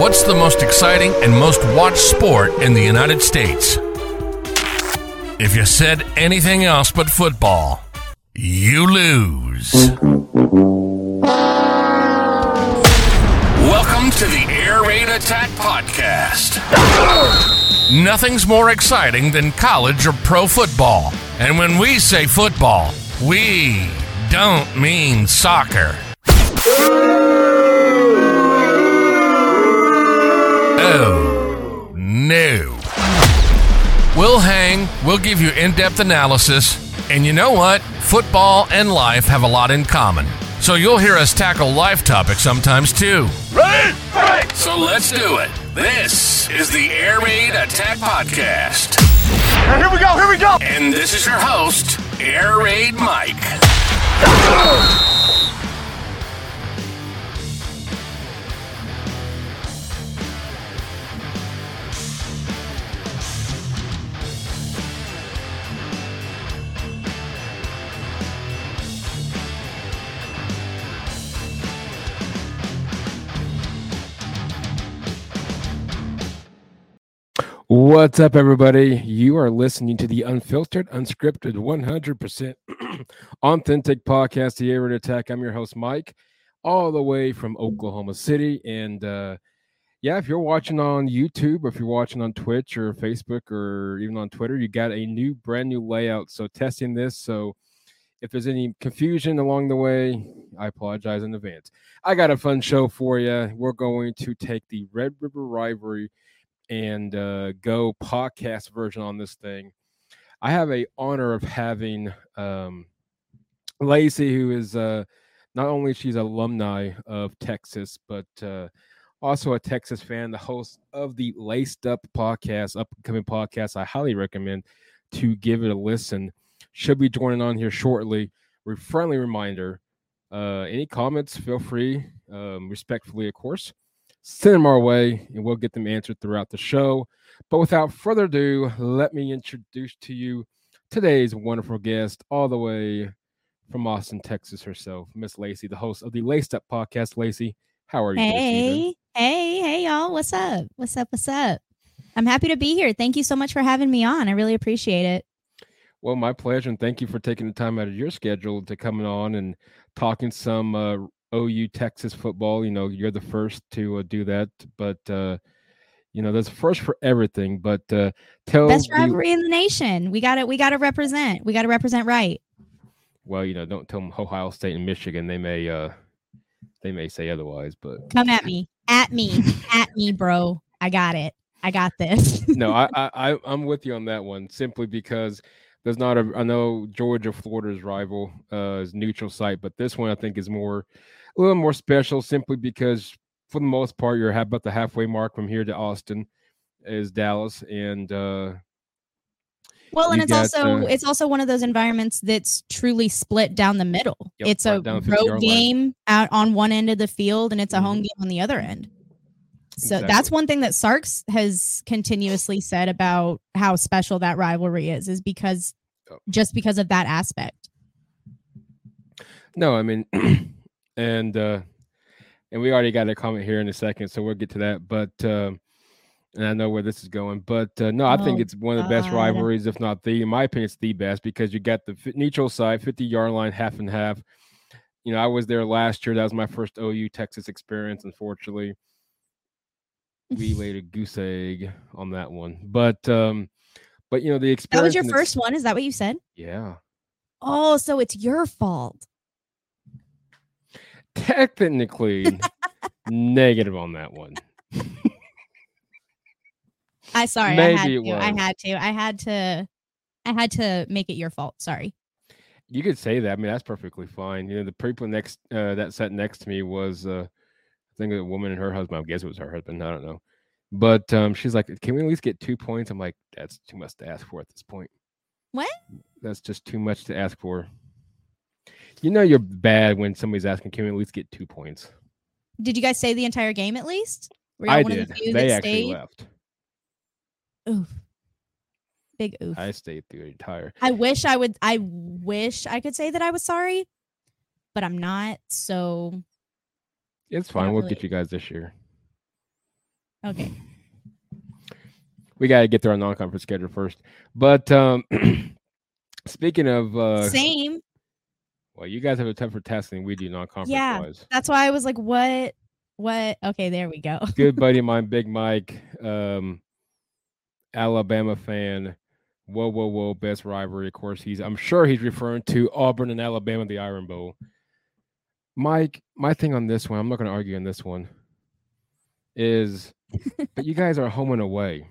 What's the most exciting and most watched sport in the United States? If you said anything else but football, you lose. Welcome to the Air Raid Attack Podcast. Nothing's more exciting than college or pro football. And when we say football, we don't mean soccer. No. We'll hang, we'll give you in depth analysis, and you know what? Football and life have a lot in common. So you'll hear us tackle life topics sometimes too. Ready? Right. So let's do it. This is the Air Raid Attack Podcast. Now here we go, here we go. And this is your host, Air Raid Mike. What's up, everybody? You are listening to the unfiltered, unscripted, 100% authentic podcast, The Air Attack. I'm your host, Mike, all the way from Oklahoma City. And uh, yeah, if you're watching on YouTube, or if you're watching on Twitch or Facebook or even on Twitter, you got a new, brand new layout. So, testing this. So, if there's any confusion along the way, I apologize in advance. I got a fun show for you. We're going to take the Red River Rivalry and uh, go podcast version on this thing. I have a honor of having um, Laci, who is uh, not only she's alumni of Texas, but uh, also a Texas fan, the host of the Laced Up podcast, upcoming podcast. I highly recommend to give it a listen. Should be joining on here shortly. Friendly reminder: uh, any comments, feel free, um, respectfully, of course send them our way and we'll get them answered throughout the show. But without further ado, let me introduce to you today's wonderful guest, all the way from Austin, Texas herself, Miss Laci, the host of the Laced Up podcast. Laci, how are you? Hey, hey, hey, y'all. What's up? What's up? What's up? I'm happy to be here. Thank you so much for having me on. I really appreciate it. Well, my pleasure, and thank you for taking the time out of your schedule to coming on and talking some uh, OU Texas football. You know, you're the first to uh, do that, but uh, you know, there's a first for everything. But uh, tell best rivalry in the nation. We got to we got to represent. We got to represent right. Well, you know, don't tell them Ohio State and Michigan. They may uh, they may say otherwise. But come at me, at me, at me, bro. I got it. I got this. no, I, I I'm with you on that one. Simply because there's not a I know Georgia Florida's rival uh is neutral site, but this one I think is more a little more special simply because for the most part you're about the halfway mark from here to Austin is Dallas and uh well, and it's got, also uh, it's also one of those environments that's truly split down the middle. Yep, it's right a road game line. out on one end of the field, and it's a mm-hmm. home game on the other end. So exactly. that's one thing that Sarks has continuously said about how special that rivalry is, is because just because of that aspect. No, I mean and uh and we already got a comment here in a second, so we'll get to that. But uh, and I know where this is going, but uh, no, I oh, think it's one of the best rivalries, if not the, in my opinion, it's the best because you got the neutral side, fifty yard line, half and half. You know, I was there last year. That was my first OU Texas experience. Unfortunately, we laid a goose egg on that one, but um, but you know the experience. That was your first one. Is that what you said? Yeah. Oh, so it's your fault technically negative on that one. I sorry, Maybe I had to. I had to. I had to. I had to make it your fault. Sorry. You could say that. I mean, that's perfectly fine. You know, the people next uh, that sat next to me was, uh, I think, a woman and her husband. I guess it was her husband. I don't know, but um, she's like, "Can we at least get two points?" I'm like, "That's too much to ask for at this point." What? That's just too much to ask for. You know you're bad when somebody's asking, "Can we at least get two points?" Did you guys say the entire game at least? I did. The they actually stayed? left. Oof. Big oof. I stayed through the entire. I wish I would. I wish I could say that I was sorry, but I'm not. So it's fine. We'll really... get you guys this year. Okay. We got to get through our non-conference schedule first. But um speaking of uh same. Well, you guys have a tougher for testing. we do non-conference yeah, wise. That's why I was like, what what okay, there we go. Good buddy of mine, Big Mike, um, Alabama fan. Whoa, whoa, whoa! Best rivalry. Of course, he's. I'm sure he's referring to Auburn and Alabama, the Iron Bowl. Mike, my thing on this one, I'm not going to argue on this one, is but you guys are home and away.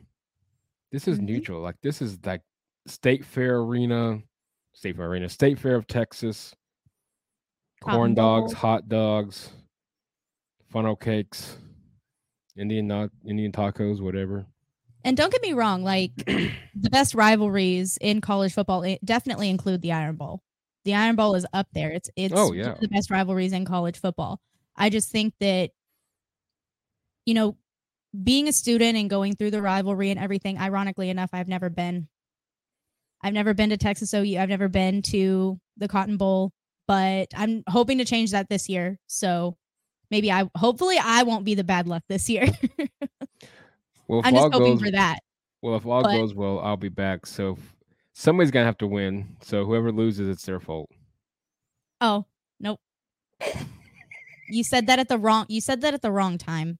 This is mm-hmm. neutral. Like this is like State Fair Arena, State Fair Arena, State Fair of Texas. Corn dogs, hot dogs, funnel cakes, Indian not Indian tacos, whatever. And don't get me wrong, like the best rivalries in college football definitely include the Iron Bowl. The Iron Bowl is up there. It's it's oh, yeah. the best rivalries in college football. I just think that you know, being a student and going through the rivalry and everything, ironically enough, I've never been I've never been to Texas OU. I've never been to the Cotton Bowl, but I'm hoping to change that this year. So maybe I hopefully I won't be the bad luck this year. well, I'm just hoping goes, for that. Well, if all but, goes well, I'll be back. So somebody's gonna have to win. So whoever loses, it's their fault. Oh nope. you said that at the wrong. You said that at the wrong time.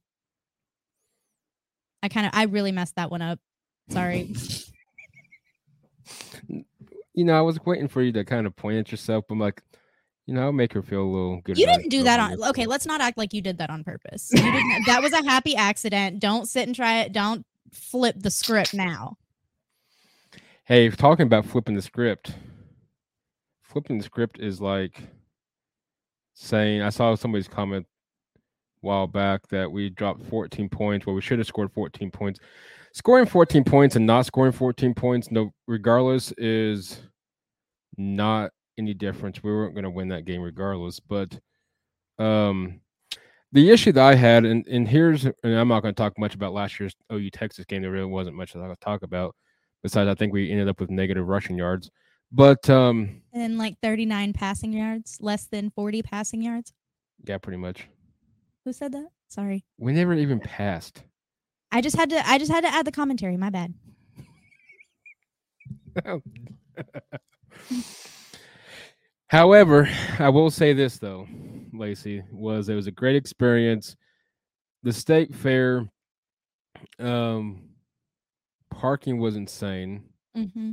I kind of, I really messed that one up. Sorry. you know, I was waiting for you to kind of point at yourself. but I'm like, you know, make her feel a little good. You didn't do that on. Okay, let's not act like you did that on purpose. that was a happy accident. Don't sit and try it. Don't flip the script now. Hey, talking about flipping the script, flipping the script is like saying I saw somebody's comment a while back that we dropped 14 points. Well, we should have scored 14 points. Scoring 14 points and not scoring 14 points, no, regardless, is not any difference. We weren't going to win that game regardless. But um, the issue that I had, and, and here's, and I'm not going to talk much about last year's OU Texas game. There really wasn't much that I could talk about. Besides, I think we ended up with negative rushing yards. But um and like 39 passing yards, less than 40 passing yards. Yeah, pretty much. Who said that? Sorry. We never even passed. I just had to I just had to add the commentary. My bad. However, I will say this though, Laci, was it was a great experience. The state fair um parking was insane. Mm-hmm.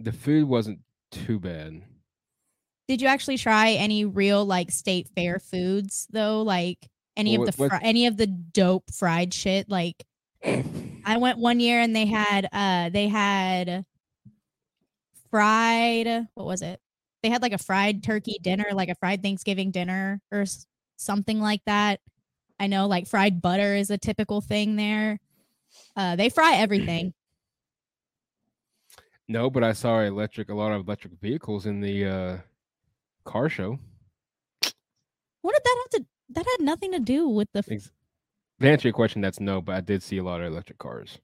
The food wasn't too bad. Did you actually try any real like state fair foods though? Like any well, of the fr- any of the dope fried shit? Like I went one year and they had uh they had fried what was it? They had like a fried turkey dinner, like a fried Thanksgiving dinner or something like that. I know like fried butter is a typical thing there. Uh, they fry everything. No, but I saw electric a lot of electric vehicles in the uh, car show. What did that have to? That had nothing to do with the. F- to answer your question, that's no, but I did see a lot of electric cars.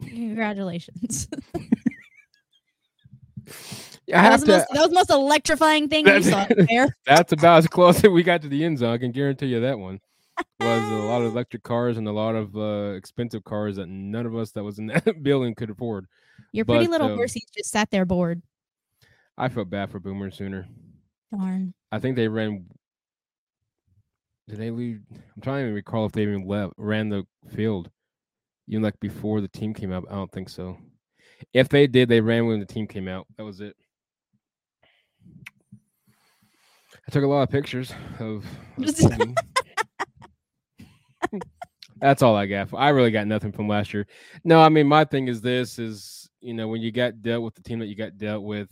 Congratulations. I that, was to, most, that was the most electrifying thing you saw there. That's about as close as we got to the end zone. I can guarantee you that one was a lot of electric cars and a lot of uh, expensive cars that none of us that was in that building could afford. Your pretty little um, horses just sat there bored. I felt bad for Boomer Sooner. Darn. I think they ran. Did they leave? I'm trying to recall if they even left ran the field, even like before the team came out. I don't think so. If they did, they ran when the team came out. That was it. I took a lot of pictures of. That's all I got. I really got nothing from last year. No, I mean my thing is this: is you know when you got dealt with the team that you got dealt with.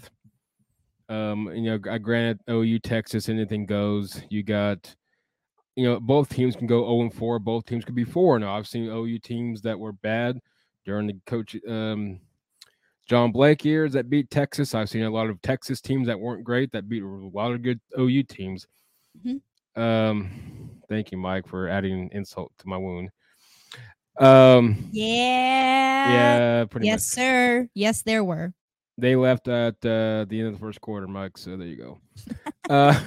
Um, you know, I granted OU Texas, anything goes. You got, you know, both teams can go 0 and 4. Both teams could be 4. Now I've seen OU teams that were bad during the coach um John Blake years that beat Texas. I've seen a lot of Texas teams that weren't great that beat a lot of good OU teams. Mm-hmm. Um, thank you, Mike, for adding insult to my wound. Um, yeah, yeah, pretty yes, much. sir. Yes, there were. They left at uh, the end of the first quarter, Mike. So there you go. uh,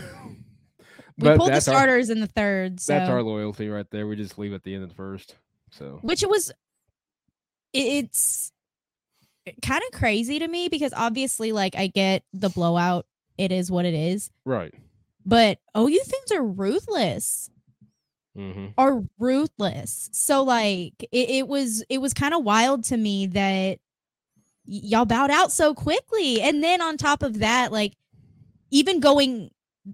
we pulled the starters our, in the third. So. That's our loyalty right there. We just leave at the end of the first. So which it was it's kind of crazy to me because obviously like I get the blowout. It is what it is. Right. But OU fans are ruthless. Mm-hmm. Are ruthless. So like it, it was it was kind of wild to me that y- y'all bowed out so quickly. And then on top of that, like even going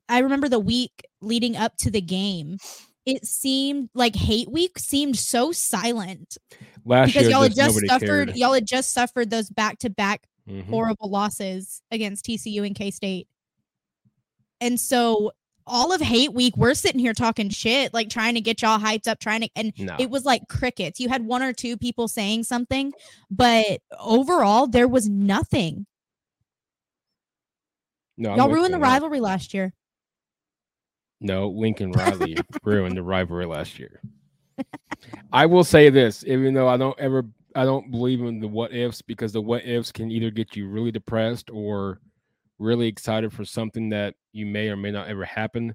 I remember the week leading up to the game, it seemed like hate week seemed so silent. Last because year, y'all had just suffered cared. y'all had just suffered those back to back horrible losses against TCU and K State. And so all of hate week, we're sitting here talking shit, like trying to get y'all hyped up, trying to, and no. it was like crickets. You had one or two people saying something, but overall, there was nothing. No, y'all ruined the rivalry last year. No, Lincoln Riley ruined the rivalry last year. I will say this, even though I don't ever I don't believe in the what ifs because the what ifs can either get you really depressed or really excited for something that you may or may not ever happen.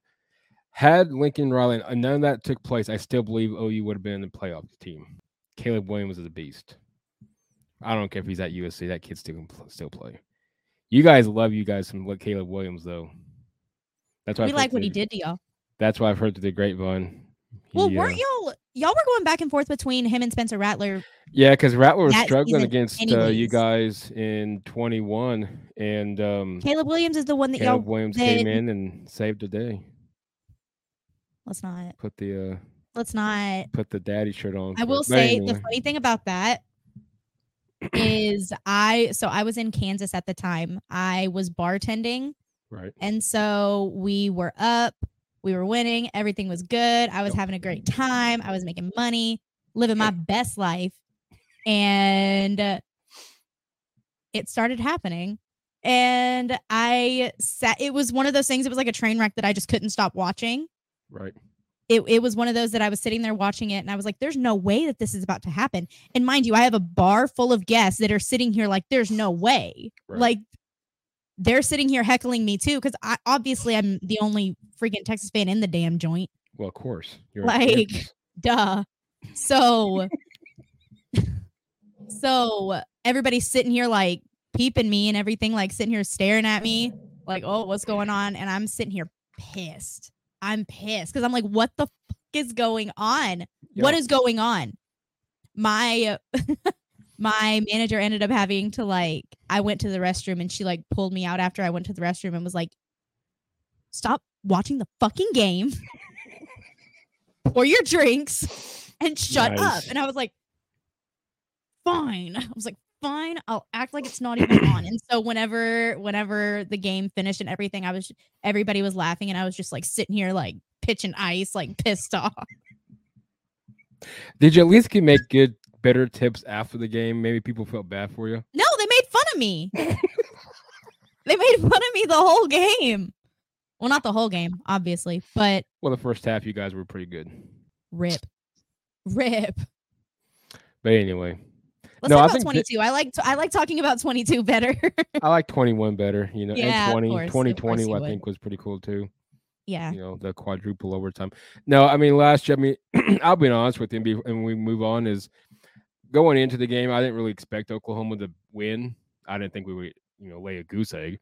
Had Lincoln Riley and none of that took place, I still believe OU would have been in the playoff team. Caleb Williams is a beast. I don't care if he's at USC. That kid still can still play. You guys love you guys some Caleb Williams though. That's why we like what he did to y'all. That's why I've heard through the grapevine. He, well, weren't uh, y'all y'all were going back and forth between him and Spencer Rattler? Yeah, because Rattler was struggling against uh, you guys in 21, and um, Caleb Williams is the one that Caleb y'all Williams came in and saved the day. Let's not put the uh, let's not put the daddy shirt on. I will say anyway. the funny thing about that is I so I was in Kansas at the time. I was bartending Right. And so we were up, we were winning, everything was good. I was having a great time. I was making money, living my best life. And uh, it started happening. And I sat, it was one of those things, it was like a train wreck that I just couldn't stop watching. Right. It, it was one of those that I was sitting there watching it and I was like, there's no way that this is about to happen. And mind you, I have a bar full of guests that are sitting here like, there's no way. Right. Like, they're sitting here heckling me too because I obviously I'm the only freaking Texas fan in the damn joint. Well, of course, You're like, duh. So, so everybody's sitting here like peeping me and everything, like sitting here staring at me, like, oh, what's going on? And I'm sitting here pissed. I'm pissed because I'm like, what the fuck is going on? What is going on? My my manager ended up having to like I went to the restroom and she like pulled me out after I went to the restroom and was like stop watching the fucking game or your drinks and shut nice. up and I was like fine. I was like fine. I'll act like it's not even on. And so whenever whenever the game finished and everything I was everybody was laughing and I was just like sitting here like pitching ice like pissed off. Did you at least make good better tips after the game? Maybe people felt bad for you. No, they made fun of me. they made fun of me the whole game. Well, not the whole game, obviously, but well, the first half you guys were pretty good. Rip, rip. But anyway, Let's no, talk I about 22. Th- I like I like talking about 22 better. I like 21 better, you know. Yeah, and 20 course, 2020 I think was pretty cool too. Yeah. You know, the quadruple overtime. No, I mean last year, I mean, I'll be honest with you and we move on is going into the game, I didn't really expect Oklahoma to win. I didn't think we would, you know, lay a goose egg,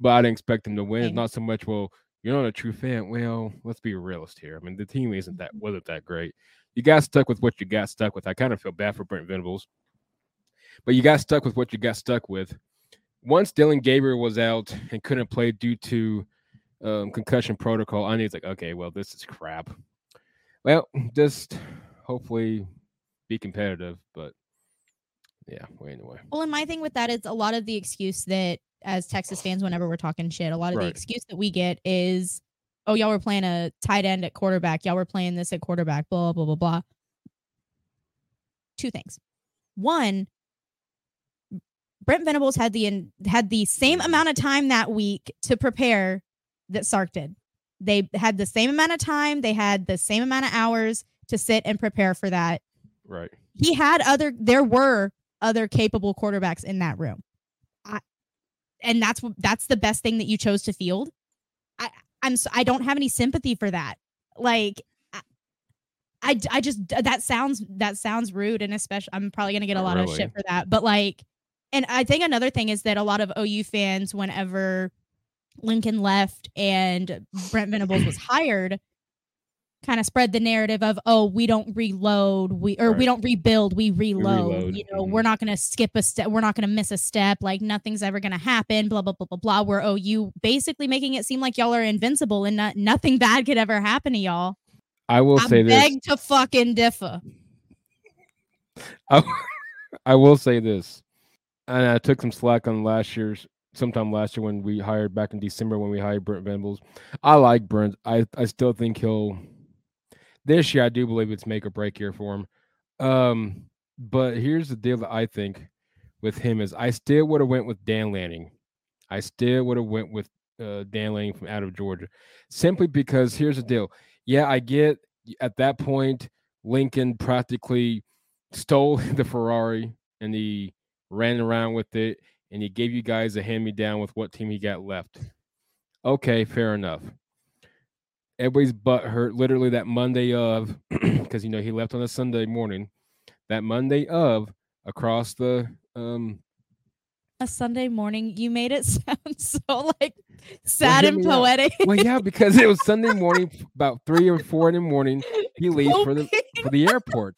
but I didn't expect them to win. It's not so much, well, you're not a true fan. Well, let's be a realist here. I mean, the team isn't that wasn't that great. You got stuck with what you got stuck with. I kind of feel bad for Brent Venables, but you got stuck with what you got stuck with. Once Dillon Gabriel was out and couldn't play due to um, concussion protocol, I knew it's like, okay, well, this is crap. Well, just hopefully be competitive, but yeah, anyway. Well, and my thing with that is a lot of the excuse that as Texas fans, whenever we're talking shit, a lot of right. the excuse that we get is, oh, y'all were playing a tight end at quarterback. Y'all were playing this at quarterback, blah, blah, blah, blah. Two things. One, Brent Venables had the had the same mm-hmm. amount of time that week to prepare that Sark did. They had the same amount of time, they had the same amount of hours to sit and prepare for that Right. He had other there were other capable quarterbacks in that room. I, and that's that's the best thing that you chose to field. I I'm I don't have any sympathy for that. Like I, I just that sounds that sounds rude and especially I'm probably gonna get a lot really. of shit for that. But like and I think another thing is that a lot of OU fans, whenever Lincoln left and Brent Venables was hired, kind of spread the narrative of oh we don't reload we or right. we don't rebuild we reload, we reload. you know mm-hmm. we're not going to skip a step we're not going to miss a step like nothing's ever going to happen blah blah blah blah blah. Where oh you basically making it seem like y'all are invincible and not, nothing bad could ever happen to y'all. I will I say beg this to fucking differ. I, I will say this. And i took some slack on last year's sometime last year when we hired back in december when we hired brent venables. I like brent. I i still think he'll this year, I do believe it's make or break year for him. Um, but here's the deal that I think with him is I still would have went with Dan Lanning. I still would have went with uh, Dan Lanning from out of Georgia, simply because here's the deal. Yeah, I get at that point Lincoln practically stole the Ferrari and he ran around with it and he gave you guys a hand me down with what team he got left. Okay, fair enough everybody's butt hurt literally that Monday of because you know he left on a Sunday morning. That Monday of across the um a Sunday morning. You made it sound so like sad well, and poetic. Well, yeah, because it was Sunday morning, about three or four in the morning. He leaves for the for the airport.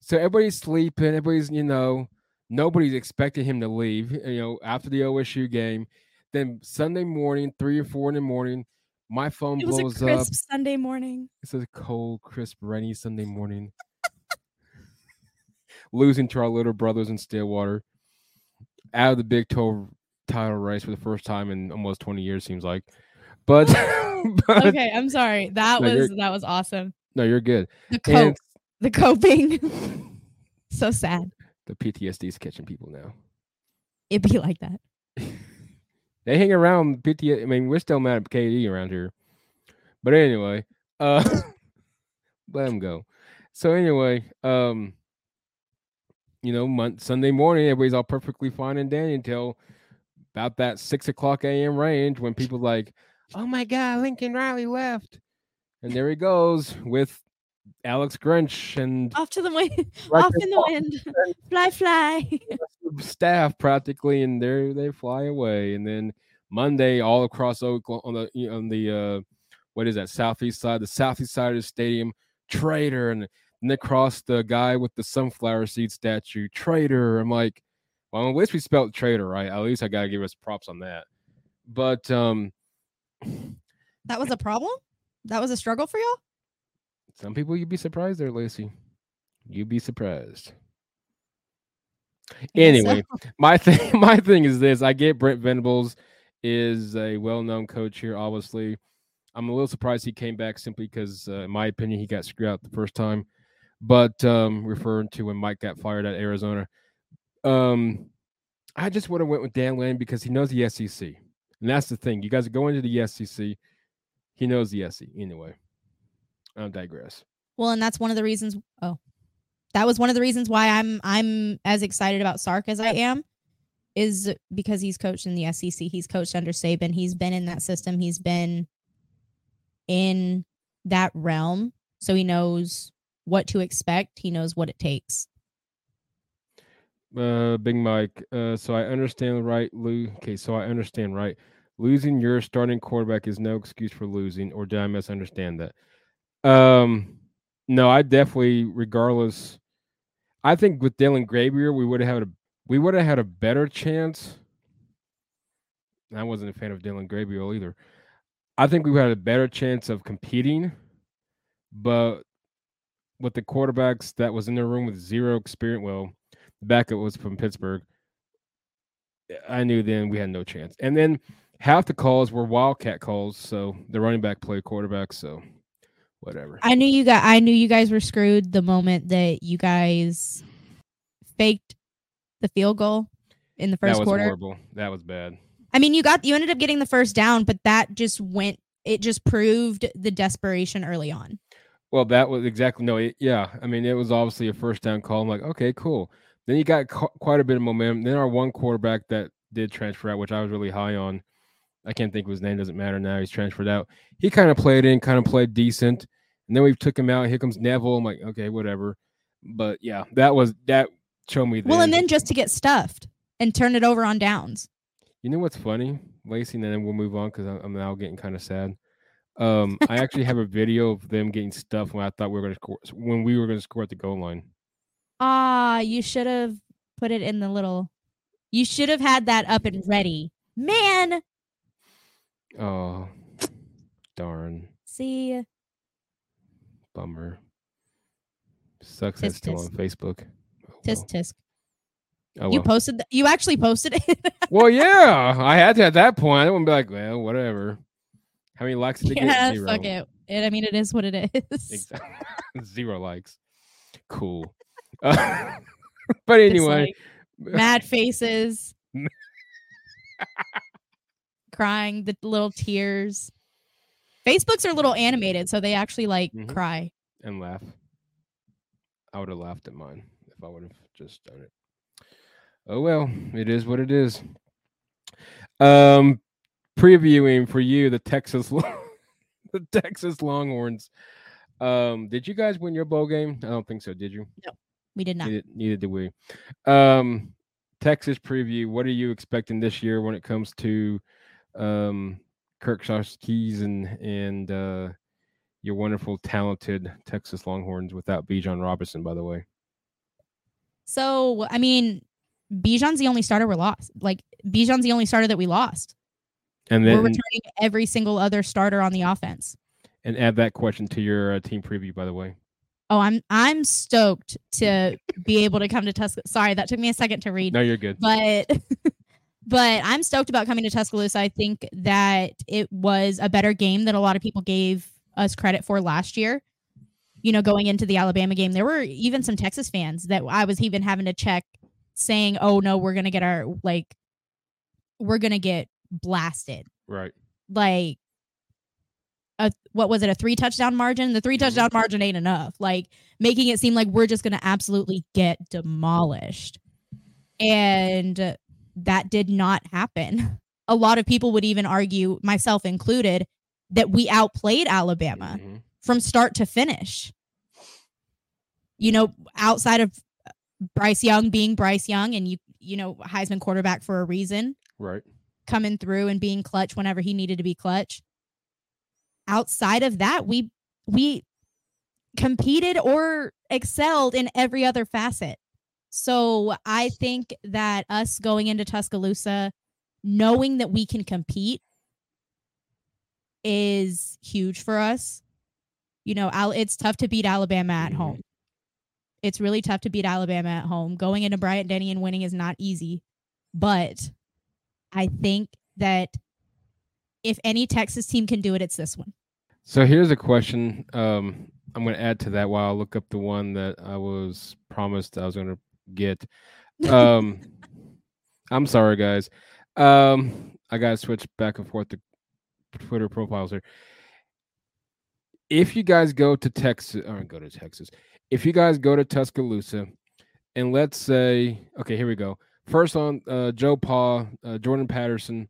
So everybody's sleeping. Everybody's you know nobody's expecting him to leave. You know after the OSU game. Then Sunday morning, three or four in the morning, my phone it was blows a crisp up. Sunday morning. It's a cold, crisp, rainy Sunday morning. Losing to our little brothers in Stillwater. Out of the Big 12 title race for the first time in almost 20 years, seems like. But, but okay, I'm sorry. That no, was that was awesome. No, you're good. The cope, the coping. so sad. The PTSD is catching people now. It'd be like that. They hang around PT. I mean, we're still mad at KD around here. But anyway, uh let him go. So anyway, um, you know, month, Sunday morning, everybody's all perfectly fine and dandy until about that six o'clock a.m. range when people like, oh my god, Lincoln Riley left, and there he goes with Alex Grinch and off to the wind, off in the wind, fly, fly. Staff practically, and they they fly away. And then Monday, all across Oklahoma on the on the uh, what is that southeast side, the southeast side of the stadium, traitor, and and crossed the guy with the sunflower seed statue, traitor. I'm like, well, at least we spelled traitor right. At least I gotta give us props on that. But um, that was a problem. That was a struggle for y'all. Some people you'd be surprised there, Laci. You'd be surprised. Anyway, so. my thing my thing is this. I get Brent Venables is a well-known coach here, obviously. I'm a little surprised he came back simply because, uh, in my opinion, he got screwed out the first time. But um, referring to when Mike got fired at Arizona, um, I just would have went with Dan Lane because he knows the SEC, and that's the thing. You guys are going to the SEC. He knows the SEC anyway. I'll digress. Well, and that's one of the reasons. Oh, that was one of the reasons why I'm I'm as excited about Sark as I am, is because he's coached in the SEC. He's coached under Saban. He's been in that system. He's been in that realm, so he knows what to expect. He knows what it takes. Uh, Big Mike. Uh, so I understand, right, Lou? Okay, so I understand, right? Losing your starting quarterback is no excuse for losing, or did I misunderstand that? Um, no, I definitely, regardless, I think with Dillon Gabriel, we would have had a we would have had a better chance. I wasn't a fan of Dillon Gabriel either. I think we had a better chance of competing, but with the quarterbacks that was in the room with zero experience, well, the backup was from Pittsburgh. I knew then we had no chance. And then half the calls were wildcat calls, so the running back played quarterback, so whatever. I knew you got I knew you guys were screwed the moment that you guys faked the field goal in the first that was quarter. Horrible. That was bad. I mean, you got you ended up getting the first down, but that just went. It just proved the desperation early on. Well, that was exactly no. It, yeah, I mean, it was obviously a first down call. I'm like, okay, cool. Then you got cu- quite a bit of momentum. Then our one quarterback that did transfer out, which I was really high on. I can't think of his name. Doesn't matter now. He's transferred out. He kind of played in, kind of played decent. And then we took him out. Here comes Beville. I'm like, okay, whatever. But yeah, that was that showed me. Well, and then just to get stuffed and turn it over on downs. You know what's funny, Laci? And then we'll move on because I'm now getting kind of sad. Um, I actually have a video of them getting stuffed when I thought we were going to score when we were going to score at the goal line. Ah, you should have put it in the little. You should have had that up and ready, man. Oh, darn. See. Bummer. Sucks that's still on Facebook. Oh, tisk tisk. Oh, well. You posted. Th- you actually posted it. well, yeah, I had to at that point. I wouldn't be like, well, whatever. How many likes did it yeah, get? Zero. fuck it. it. I mean, it is what it is. Exactly. Zero likes. Cool. Uh, but anyway, like mad faces, crying, the little tears. Facebooks are a little animated, so they actually like mm-hmm. cry and laugh. I would have laughed at mine if I would have just done it. Oh well, it is what it is. Um, previewing for you the Texas the Texas Longhorns. Um, did you guys win your bowl game? I don't think so. Did you? No, we did not. Neither, neither did we. Um, Texas preview. What are you expecting this year when it comes to um, Kirk Keys and and uh, your wonderful, talented Texas Longhorns without Bijan Robinson, by the way? So, I mean, Bijan's the only starter we lost. Like Bijan's the only starter that we lost. And then we're returning every single other starter on the offense. And add that question to your uh, team preview, by the way. Oh, I'm I'm stoked to be able to come to Tuscaloosa. Sorry, that took me a second to read. No, you're good. But but I'm stoked about coming to Tuscaloosa. I think that it was a better game than a lot of people gave us credit for last year. You know, going into the Alabama game, there were even some Texas fans that I was even having to check saying, "Oh no, we're going to get our like we're going to get blasted. Right. Like a what was it a three touchdown margin the three mm-hmm. touchdown margin ain't enough like making it seem like we're just going to absolutely get demolished and that did not happen a lot of people would even argue myself included that we outplayed alabama mm-hmm. from start to finish you know outside of bryce young being bryce young and you you know heisman quarterback for a reason right coming through and being clutch whenever he needed to be clutch. Outside of that, we we competed or excelled in every other facet. So I think that us going into Tuscaloosa, knowing that we can compete is huge for us. You know, it's tough to beat Alabama at mm-hmm. home. It's really tough to beat Alabama at home. Going into Bryant Denny and winning is not easy, but I think that if any Texas team can do it, it's this one. So here's a question. Um, I'm going to add to that while I look up the one that I was promised I was going to get. Um, I'm sorry, guys. Um, I got to switch back and forth to Twitter profiles here. If you guys go to Texas, or go to Texas, if you guys go to Tuscaloosa, and let's say, okay, here we go. First on uh, Joe Paw, uh, Jordan Patterson,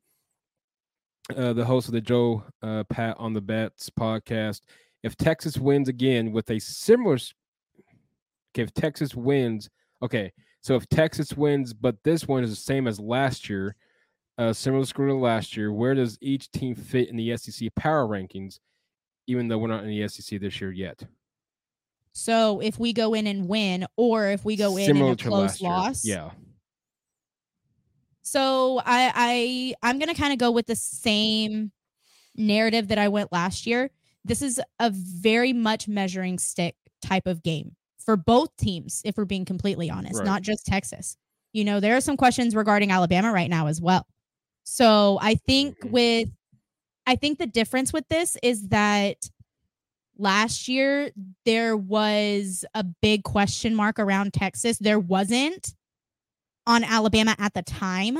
uh, the host of the Joe uh, Pat on the Bets podcast. If Texas wins again with a similar, okay, if Texas wins, okay, so if Texas wins, but this one is the same as last year, uh, similar score to last year, where does each team fit in the SEC power rankings, even though we're not in the SEC this year yet? So if we go in and win, or if we go in Similar in a close loss, yeah, so I I I'm gonna kind of go with the same narrative that I went last year. This is a very much measuring stick type of game for both teams, if we're being completely honest, right. not just Texas. You know, there are some questions regarding Alabama right now as well. So I think mm-hmm. with I think the difference with this is that last year there was a big question mark around Texas. There wasn't on Alabama at the time.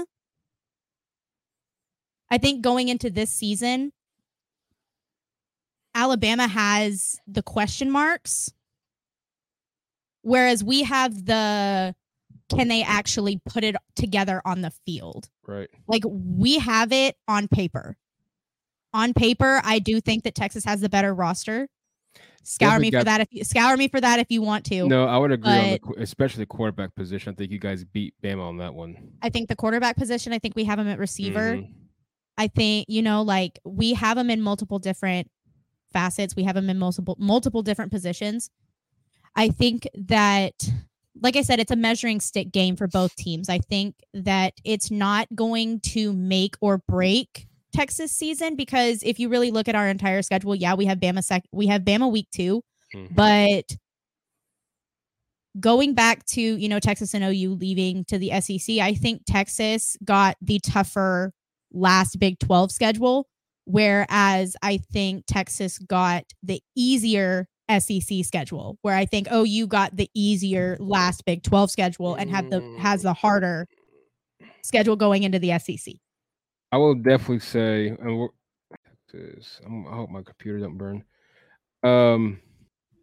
I think going into this season, Alabama has the question marks, whereas we have the can they actually put it together on the field? Right. Like we have it on paper. On paper, I do think that Texas has the better roster. Scour me got, for that if you scour me for that if you want to. No, I would agree but, on the especially the quarterback position. I think you guys beat Bama on that one. I think the quarterback position. I think we have him at receiver. Mm-hmm. I think you know, like we have him in multiple different facets. We have him in multiple multiple different positions. I think that like I said, it's a measuring stick game for both teams. I think that it's not going to make or break Texas season because if you really look at our entire schedule, yeah, we have Bama sec we have Bama week 2, mm-hmm. but going back to, you know, Texas and OU leaving to the SEC, I think Texas got the tougher last Big 12 schedule whereas I think Texas got the easier SEC schedule where I think OU got the easier last Big 12 schedule and had the has the harder schedule going into the SEC. I will definitely say, and i hope my computer doesn't burn. Um,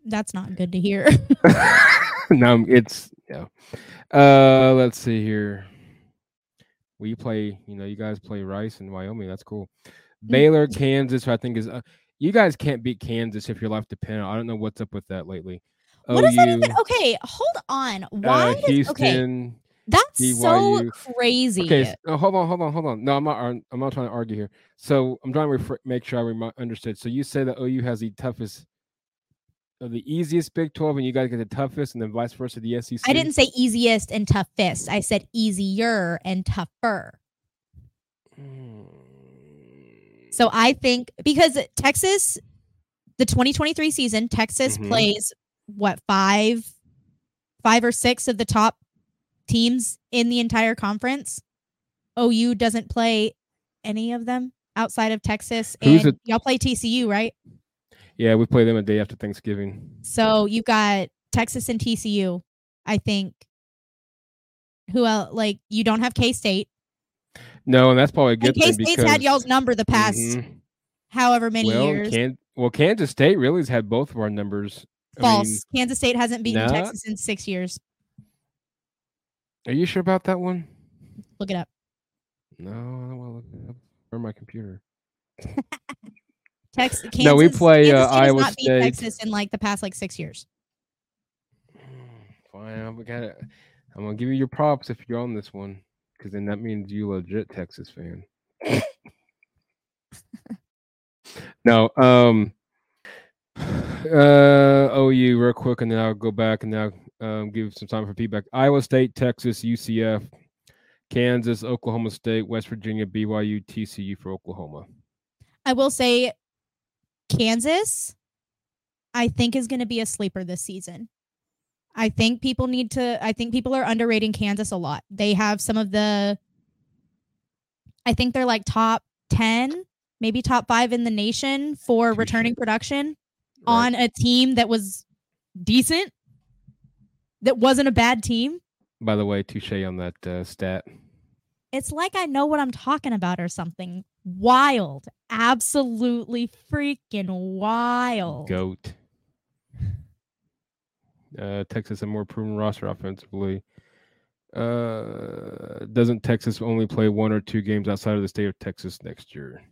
that's not good to hear. no, it's yeah. Uh, let's see here. We play, you know, you guys play Rice in Wyoming. That's cool. Mm-hmm. Baylor, Kansas, I think is. Uh, you guys can't beat Kansas if your life dependent. I don't know what's up with that lately. What OU, is that even? Okay, hold on. Why? Uh, Houston, okay. That's BYU. so crazy. Okay, so, hold on, hold on, hold on. No, I'm not. I'm not trying to argue here. So I'm trying to refer, make sure I rem- understood. So you say that OU has the toughest, uh, the easiest Big Twelve, and you guys get the toughest, and then vice versa, the SEC. I didn't say easiest and toughest. I said easier and tougher. Hmm. So I think because Texas, the 2023 season, Texas mm-hmm. plays what five, five or six of the top teams in the entire conference. OU doesn't play any of them outside of Texas. Who's and y'all play TCU, right? Yeah, we play them a day after Thanksgiving. So you've got Texas and TCU, I think. Who else? Like you don't have K State. No, and that's probably a good K State's had y'all's number the past mm-hmm. however many well, years. Can, well, Kansas State really has had both of our numbers. False. I mean, Kansas State hasn't beaten not, Texas in six years. Are you sure about that one? Look it up. No, I don't want to look it up. Or my computer. Texas. Kansas, no, we play uh, Iowa not State. Texas in like the past like six years. Fine, I'm gonna, I'm gonna give you your props if you're on this one, because then that means you legit Texas fan. no, um, uh, OU real quick, and then I'll go back and now um, give some time for feedback. Iowa State, Texas, UCF, Kansas, Oklahoma State, West Virginia, BYU, TCU for Oklahoma. I will say Kansas, I think, is going to be a sleeper this season. I think people need to, I think people are underrating Kansas a lot. They have some of the, I think they're like top 10, maybe top five in the nation for returning production right. on a team that was decent that wasn't a bad team. By the way, touche on that uh, stat. It's like I know what I'm talking about or something. Wild. Absolutely freaking wild. Goat. Uh, Texas a more proven roster offensively. Uh, doesn't Texas only play one or two games outside of the state of Texas next year?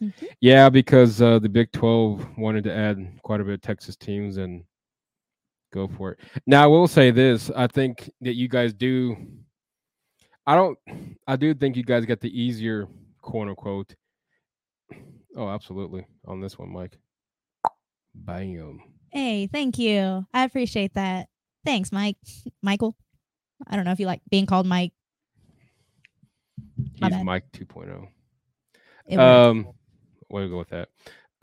Mm-hmm. Yeah, because uh, the Big 12 wanted to add quite a bit of Texas teams, and Go for it. Now, I will say this. I think that you guys do. I don't. I do think you guys got the easier, quote unquote. Oh, absolutely. On this one, Mike. Bam. Hey, thank you. I appreciate that. Thanks, Mike. Michael. I don't know if you like being called Mike. My He's bad. Mike 2.0. Um, way to go with that.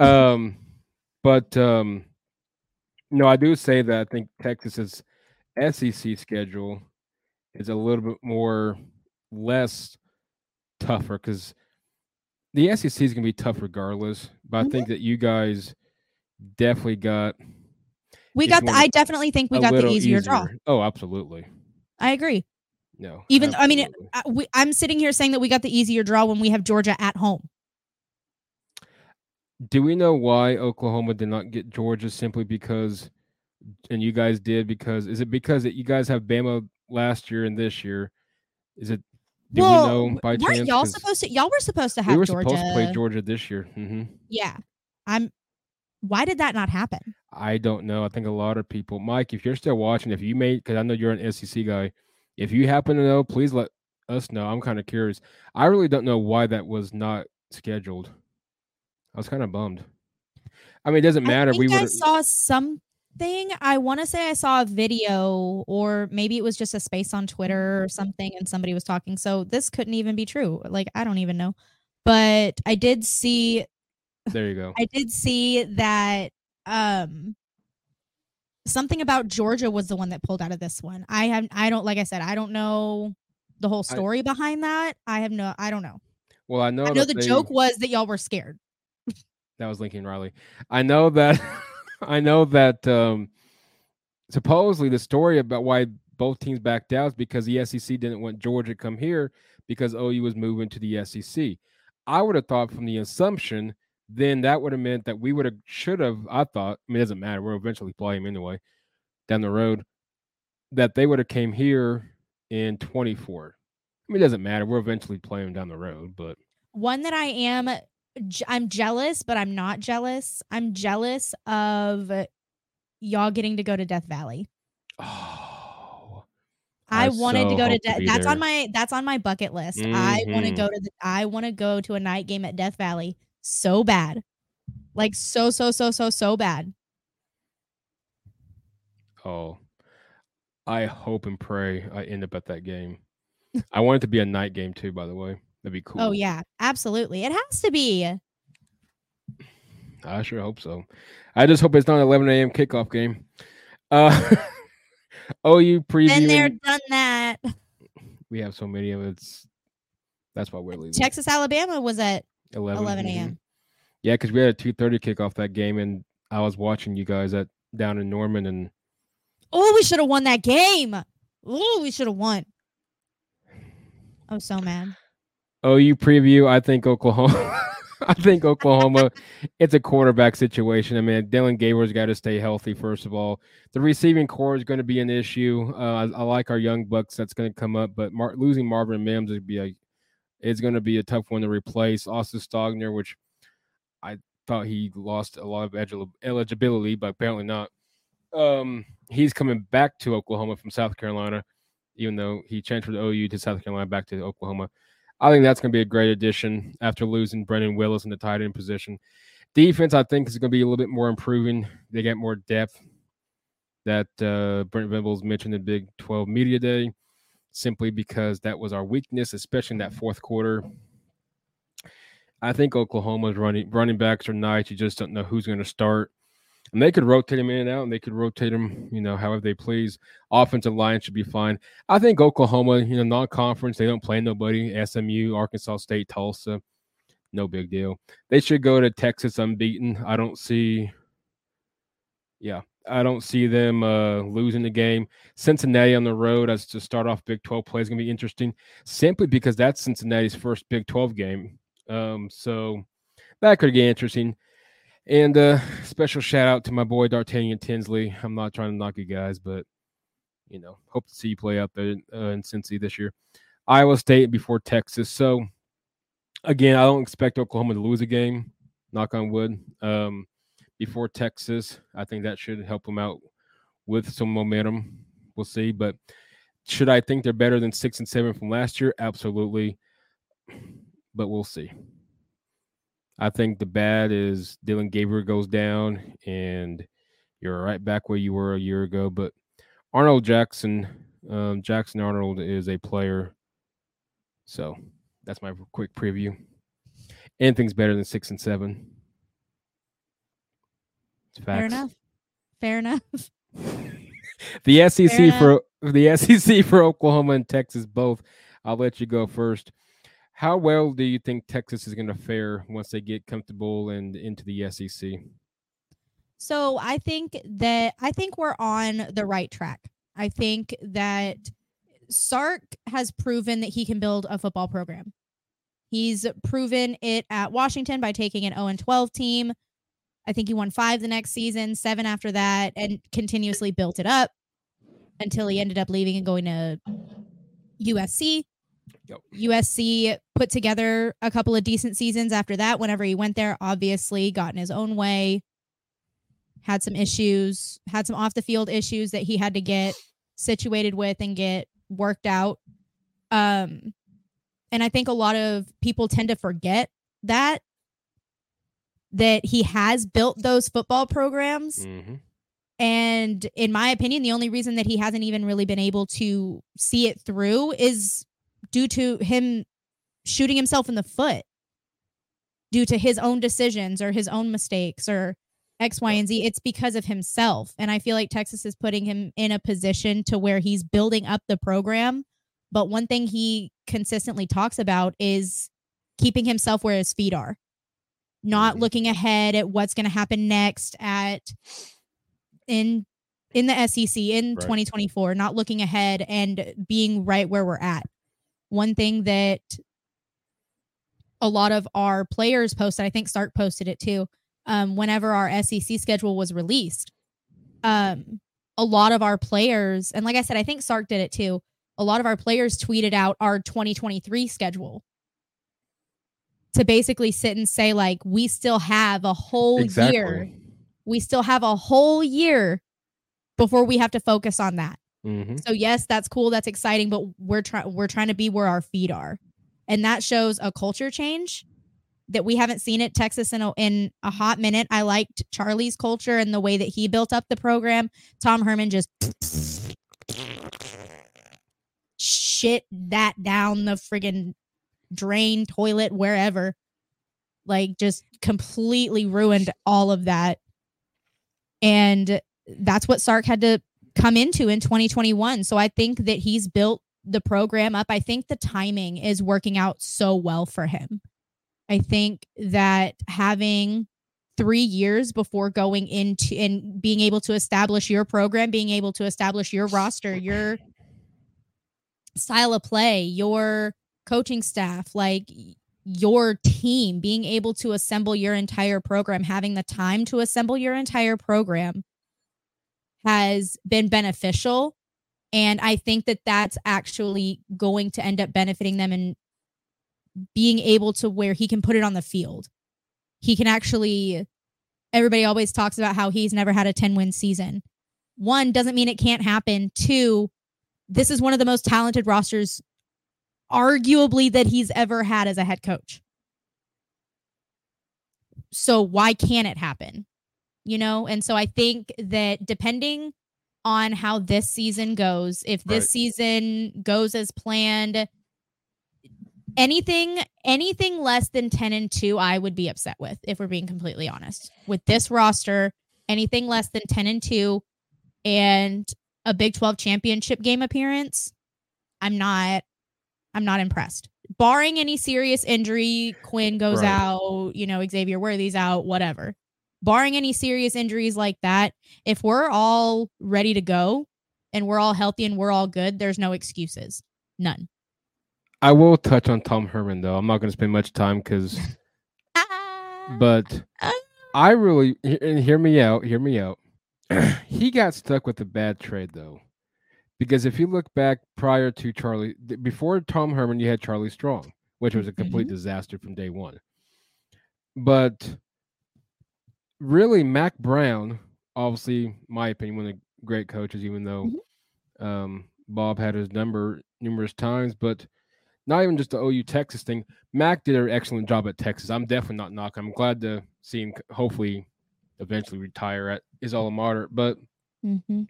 Um, but um, no, I do say that I think Texas's SEC schedule is a little bit more less tougher because the SEC is going to be tough regardless. But. I think mm-hmm. that you guys definitely got. We got. The, I definitely think we got the easier, easier, draw. Oh, absolutely. I agree. No, even absolutely. I mean, I, we, I'm sitting here saying that we got the easier draw when we have Georgia at home. Do we know why Oklahoma did not get Georgia simply because, and you guys did because? Is it because that you guys have Bama last year and this year? Is it? Do well, we know by chance? Y'all supposed to? Y'all were supposed to have. We were Georgia. supposed to play Georgia this year. Mm-hmm. Yeah, I'm. Why did that not happen? I don't know. I think a lot of people, Mike, if you're still watching, if you made, because I know you're an SEC guy, if you happen to know, please let us know. I'm kind of curious. I really don't know why that was not scheduled. I was kind of bummed. I mean, it doesn't matter. we I saw something. I want to say I saw a video, or maybe it was just a space on Twitter or something, and somebody was talking. So this couldn't even be true. Like I don't even know, but I did see. There you go. I did see that um something about Georgia was the one that pulled out of this one. I have I don't like I said I don't know the whole story I, behind that. I have no I don't know. Well, I know I know the they, joke was that y'all were scared. that was Lincoln Riley. I know that I know that um supposedly the story about why both teams backed out is because the SEC didn't want Georgia to come here because OU was moving to the SEC. I would have thought from the assumption then that would have meant that we would have should have i thought i mean it doesn't matter we'll eventually play him anyway down the road that they would have came here in 24 i mean it doesn't matter we're eventually playing down the road but one that i am i'm jealous but i'm not jealous i'm jealous of y'all getting to go to death valley oh I, I wanted so to go to, de- to that's there. on my that's on my bucket list. Mm-hmm. I want to go to the I want to go to a night game at Death Valley so bad. Like so, so, so, so, so bad. Oh, I hope and pray I end up at that game. I want it to be a night game too, by the way. That'd be oh, cool. Oh, yeah, absolutely. It has to be. I sure hope so. I just hope it's not an 11 a.m. kickoff game. Uh, OU preview. And they're done that. We have so many of it. It's, that's why we're leaving. Texas, Alabama was at 11, 11 a.m. Mm-hmm. Yeah, because we had a 2:30 kickoff that game, and I was watching you guys at down in Norman, and oh, we should have won that game. Oh, we should have won. I'm so mad. Oh, you preview. I think Oklahoma. I think Oklahoma. it's a quarterback situation. I mean, Dillon Gabriel's got to stay healthy first of all. The receiving core is going to be an issue. Uh, I, I, like our young bucks that's going to come up, but Mar- losing Marvin Mims would be a is going to be a tough one to replace. Austin Stogner, which I thought he lost a lot of eligibility, but apparently not. Um, he's coming back to Oklahoma from South Carolina, even though he transferred OU to South Carolina back to Oklahoma. I think that's going to be a great addition after losing Brayden Willis in the tight end position. Defense, I think, is going to be a little bit more improving. They get more depth. That uh, Brent Venables mentioned the Big 12 Media Day simply because that was our weakness, especially in that fourth quarter. I think Oklahoma's running running backs are nice. You just don't know who's going to start. And they could rotate them in and out, and they could rotate them, you know, however they please. Offensive line should be fine. I think Oklahoma, you know, non-conference, they don't play nobody. SMU, Arkansas State, Tulsa, no big deal. They should go to Texas unbeaten. I don't see, yeah, I don't see them uh, losing the game. Cincinnati on the road as to start off Big 12 play is going to be interesting simply because that's Cincinnati's first Big 12 game. Um, so that could get interesting. And uh, special shout out to my boy D'Artagnan Tinsley. I'm not trying to knock you guys, but you know, hope to see you play out there uh, in Cincy this year. Iowa State before Texas. So again, I don't expect Oklahoma to lose a game. Knock on wood. Um, before Texas. I think that should help them out with some momentum. We'll see. But should I think they're better than six and seven from last year? Absolutely. But we'll see. I think the bad is Dillon Gabriel goes down and you're right back where you were a year ago. But Arnold Jackson, um, Jackson Arnold is a player. So that's my quick preview. Anything's better than six and seven. Fair enough. Fair enough. the SEC for the SEC for Oklahoma and Texas both. I'll let you go first. How well do you think Texas is going to fare once they get comfortable and into the SEC? So I think that I think we're on the right track. I think that Sark has proven that he can build a football program. He's proven it at Washington by taking an 0 12 team I think he won five the next season, seven after that, and continuously built it up until he ended up leaving and going to USC. Yep. USC put together a couple of decent seasons after that. Whenever he went there, obviously got in his own way, had some issues, had some off the field issues that he had to get situated with and get worked out. Um, and I think a lot of people tend to forget that that he has built those football programs. Mm-hmm. And in my opinion, the only reason that he hasn't even really been able to see it through is due to him shooting himself in the foot due to his own decisions or his own mistakes or X, Y, and Z. It's because of himself. And I feel like Texas is putting him in a position to where he's building up the program. But one thing he consistently talks about is keeping himself where his feet are, not mm-hmm. looking ahead at what's going to happen next at in in the SEC in right. 2024, not looking ahead and being right where we're at. One thing that a lot of our players posted, I think Sark posted it too, um, whenever our SEC schedule was released. Um, a lot of our players, and like I said, I think Sark did it too. A lot of our players tweeted out our 2023 schedule to basically sit and say, like, we still have a whole exactly. year. We still have a whole year before we have to focus on that. Mm-hmm. So yes, that's cool, that's exciting, but we're trying we're trying to be where our feet are. And that shows a culture change that we haven't seen it Texas in a, in a hot minute. I liked Charlie's culture and the way that he built up the program. Tom Herman just shit that down the friggin' drain, toilet, wherever. Like just completely ruined all of that. And that's what Sark had to come into in 2021. So I think that he's built the program up. I think the timing is working out so well for him. I think that having three years before going into and being able to establish your program, being able to establish your roster, your style of play, your coaching staff, like your team, being able to assemble your entire program, having the time to assemble your entire program has been beneficial. And I think that that's actually going to end up benefiting them and being able to where he can put it on the field. He can actually, everybody always talks about how he's never had a 10 win season. One, doesn't mean it can't happen. Two, this is one of the most talented rosters, arguably, that he's ever had as a head coach. So why can't it happen? You know? And so I think that depending on how this season goes, if this right. season goes as planned, anything anything less than 10 and 2 I would be upset with if we're being completely honest. With this roster, anything less than 10 and 2 and a Big 12 championship game appearance, I'm not I'm not impressed. Barring any serious injury, Quinn goes right. out, you know, Xavier Worthy's out, whatever. Barring any serious injuries like that, if we're all ready to go and we're all healthy and we're all good, there's no excuses. None. I will touch on Tom Herman though. I'm not going to spend much time because, but ah, ah. I really and hear me out. Hear me out. he got stuck with a bad trade though, because if you look back prior to Charlie, before Tom Herman, you had Charlie Strong, which was a complete mm-hmm. disaster from day one. But really, Mack Brown, obviously, my opinion, one of the great coaches, even though mm-hmm. um, Bob had his number numerous times, but not even just the OU Texas thing. Mack did an excellent job at Texas. I'm definitely not knocking. I'm glad to see him hopefully eventually retire at his alma mater. But mm-hmm.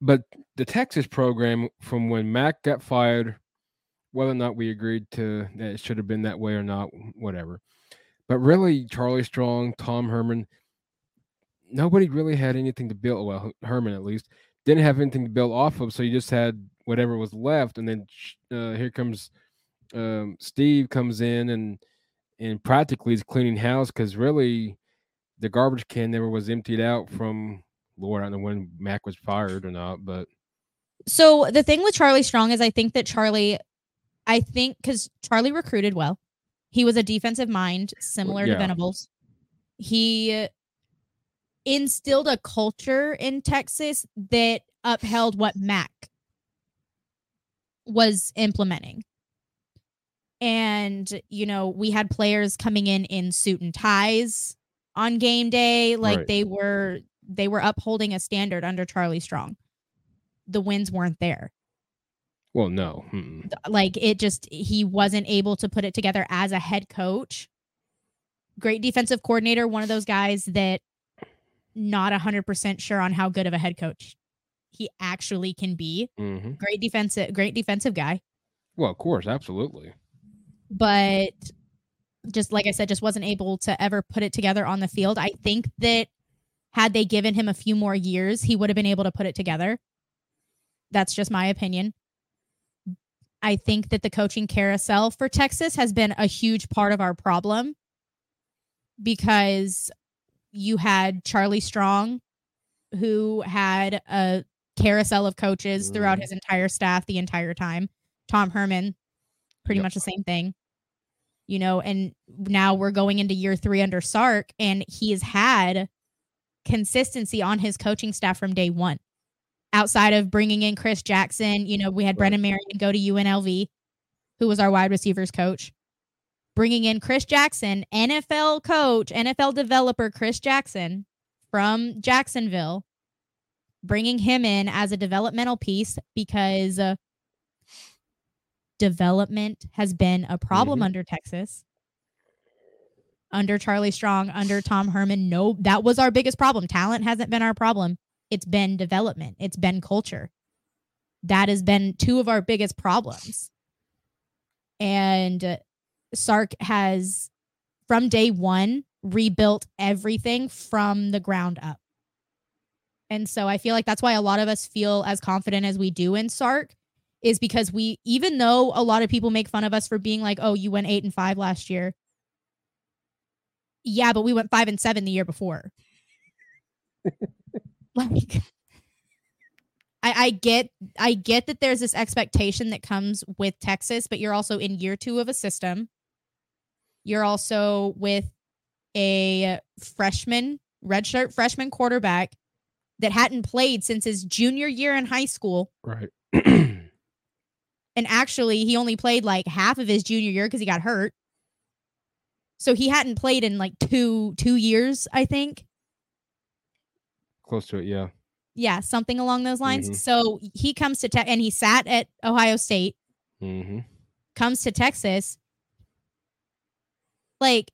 But the Texas program from when Mack got fired, whether or not we agreed to that it should have been that way or not, whatever. But really, Charlie Strong, Tom Herman, nobody really had anything to build. Well, Herman at least didn't have anything to build off of. So you just had whatever was left, and then uh, here comes um, Steve comes in and and practically is cleaning house because really the garbage can never was emptied out from Lord. I don't know when Mack was fired or not, but so the thing with Charlie Strong is I think that Charlie, I think because Charlie recruited well, he was a defensive mind similar yeah. to Venables. He instilled a culture in Texas that upheld what Mack was implementing. And, you know, we had players coming in in suit and ties on game day. Like right. they were they were upholding a standard under Charlie Strong. The wins weren't there. Well, no. Mm-mm. Like it just he wasn't able to put it together as a head coach. Great defensive coordinator, one of those guys that not 100% sure on how good of a head coach he actually can be. Mm-hmm. Great defensive great defensive guy. Well, of course, absolutely. But just like I said, just wasn't able to ever put it together on the field. I think that had they given him a few more years, he would have been able to put it together. That's just my opinion. I think that the coaching carousel for Texas has been a huge part of our problem because you had Charlie Strong, who had a carousel of coaches throughout mm-hmm. his entire staff the entire time. Tom Herman, pretty yep. much the same thing. You know, and now we're going into year three under Sark, and he has had consistency on his coaching staff from day one. Outside of bringing in Chris Jackson, you know, we had right. Brennan Marion go to UNLV, who was our wide receivers coach. Bringing in Chris Jackson, NFL coach, NFL developer Chris Jackson from Jacksonville, bringing him in as a developmental piece because uh, development has been a problem mm-hmm. under Texas. Under Charlie Strong, under Tom Herman, no, that was our biggest problem. Talent hasn't been our problem. It's been development. It's been culture. That has been two of our biggest problems. And Sark has, from day one, rebuilt everything from the ground up. And so I feel like that's why a lot of us feel as confident as we do in Sark is because we even though a lot of people make fun of us for being like, "Oh, you went 8 and 5 last year." Yeah, but we went 5 and 7 the year before. like I, I get I get that there's this expectation that comes with Texas, but you're also in year two of a system. You're also with a freshman, redshirt freshman quarterback that hadn't played since his junior year in high school. Right. and actually, he only played like half of his junior year because he got hurt. So he hadn't played in like two two years, I think. Close to it, yeah. Yeah, something along those lines. Mm-hmm. So he comes to Tech and he sat at Ohio State. Mm-hmm. Comes to Texas. Like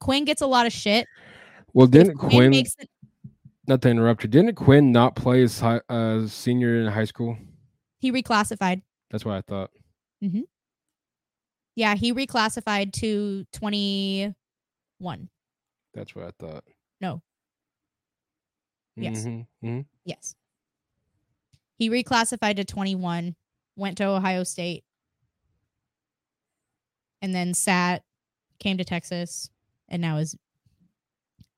Quinn gets a lot of shit. Well, didn't Quinn, Quinn makes it, not to interrupt you. Didn't Quinn not play as high, uh, senior in high school? He reclassified. That's what I thought. Mm-hmm. Yeah, he reclassified to twenty one. That's what I thought. No. Yes. Mm-hmm. Mm-hmm. Yes. He reclassified to 21, went to Ohio State, and then sat, came to Texas, and now is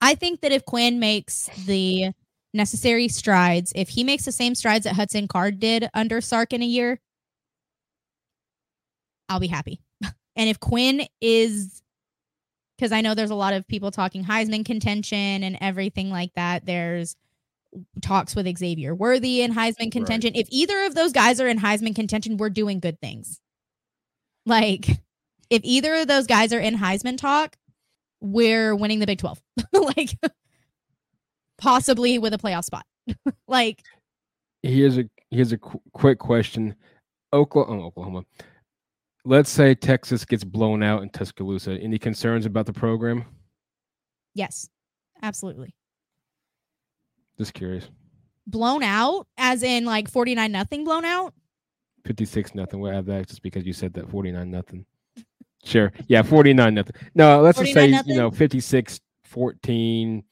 I think that if Quinn makes the necessary strides, if he makes the same strides that Hudson Card did under Sark in a year, I'll be happy. and if Quinn is because I know there's a lot of people talking Heisman contention and everything like that. There's talks with Xavier Worthy in Heisman contention. Right. If either of those guys are in Heisman contention, we're doing good things. Like, if either of those guys are in Heisman talk, we're winning the Big 12. like possibly with a playoff spot. like here's a here's a qu- quick question. Oklahoma, Oklahoma. Let's say Texas gets blown out in Tuscaloosa. Any concerns about the program? Yes. Absolutely. Just curious. Blown out as in like 49 nothing blown out? 56 nothing. We'll have that just because you said that 49 nothing. Sure. Yeah, 49 nothing. No, let's just say, nothing? you know, 56 14.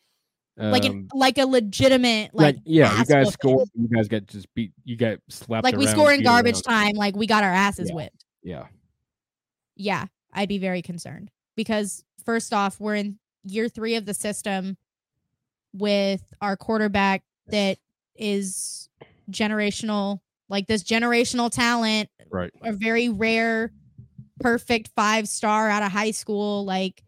Um, like an, like a legitimate like, like yeah, you guys score you guys get just beat you get slapped like we score in garbage around. time, like we got our asses yeah. whipped. Yeah. Yeah, I'd be very concerned because first off, we're in year three of the system with our quarterback that is generational, like this generational talent, right? A very rare perfect five star out of high school, like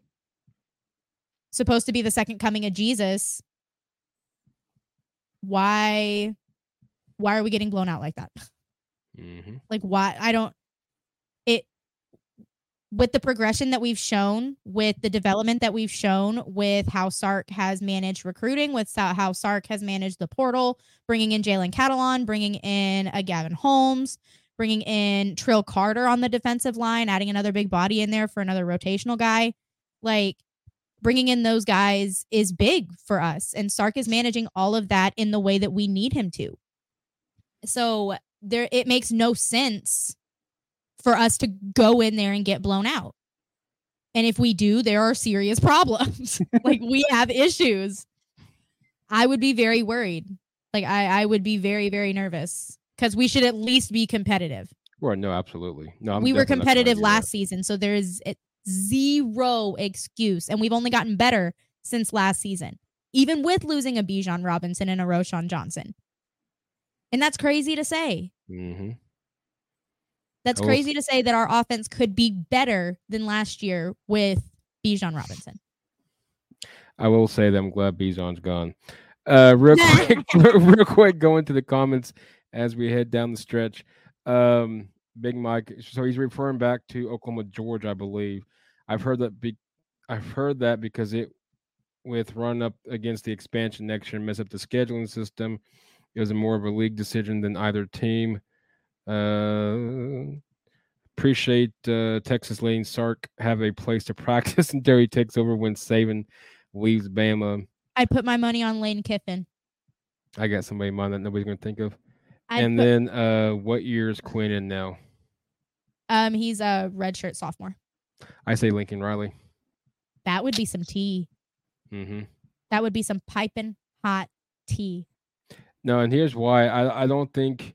supposed to be the second coming of Jesus. Why why are we getting blown out like that? Mm-hmm. Like why I don't with the progression that we've shown, with the development that we've shown, with how Sark has managed recruiting, with how Sark has managed the portal, bringing in Jalen Catalon, bringing in a Gavin Holmes, bringing in Trill Carter on the defensive line, adding another big body in there for another rotational guy. Like bringing in those guys is big for us. And Sark is managing all of that in the way that we need him to. So there, it makes no sense for us to go in there and get blown out. And if we do, there are serious problems. like we have issues. I would be very worried. Like I, I would be very, very nervous because we should at least be competitive. Well, no, absolutely. No, I'm we were competitive last season, so there is zero excuse, and we've only gotten better since last season, even with losing a Bijan Robinson and a Roschon Johnson. And that's crazy to say. Mm-hmm. That's crazy to say that our offense could be better than last year with Bijan Robinson. I will say that I'm glad Bijan's gone. Uh, real quick, real quick, go into the comments as we head down the stretch. Um, Big Mike, so he's referring back to Oklahoma, Georgia, I believe. I've heard that. Be, I've heard that because it, with run up against the expansion next year, mess up the scheduling system. It was more of a league decision than either team. Uh, appreciate uh, Texas Lane Sark have a place to practice, and Derry takes over when Saban leaves Bama. I put my money on Lane Kiffin. I got somebody in mind that nobody's going to think of. i and put, then, uh, what year is Quinn in now? Um, he's a redshirt sophomore. I say Lincoln Riley. That would be some tea. Mm-hmm. That would be some piping hot tea. No, and here's why. I, I don't think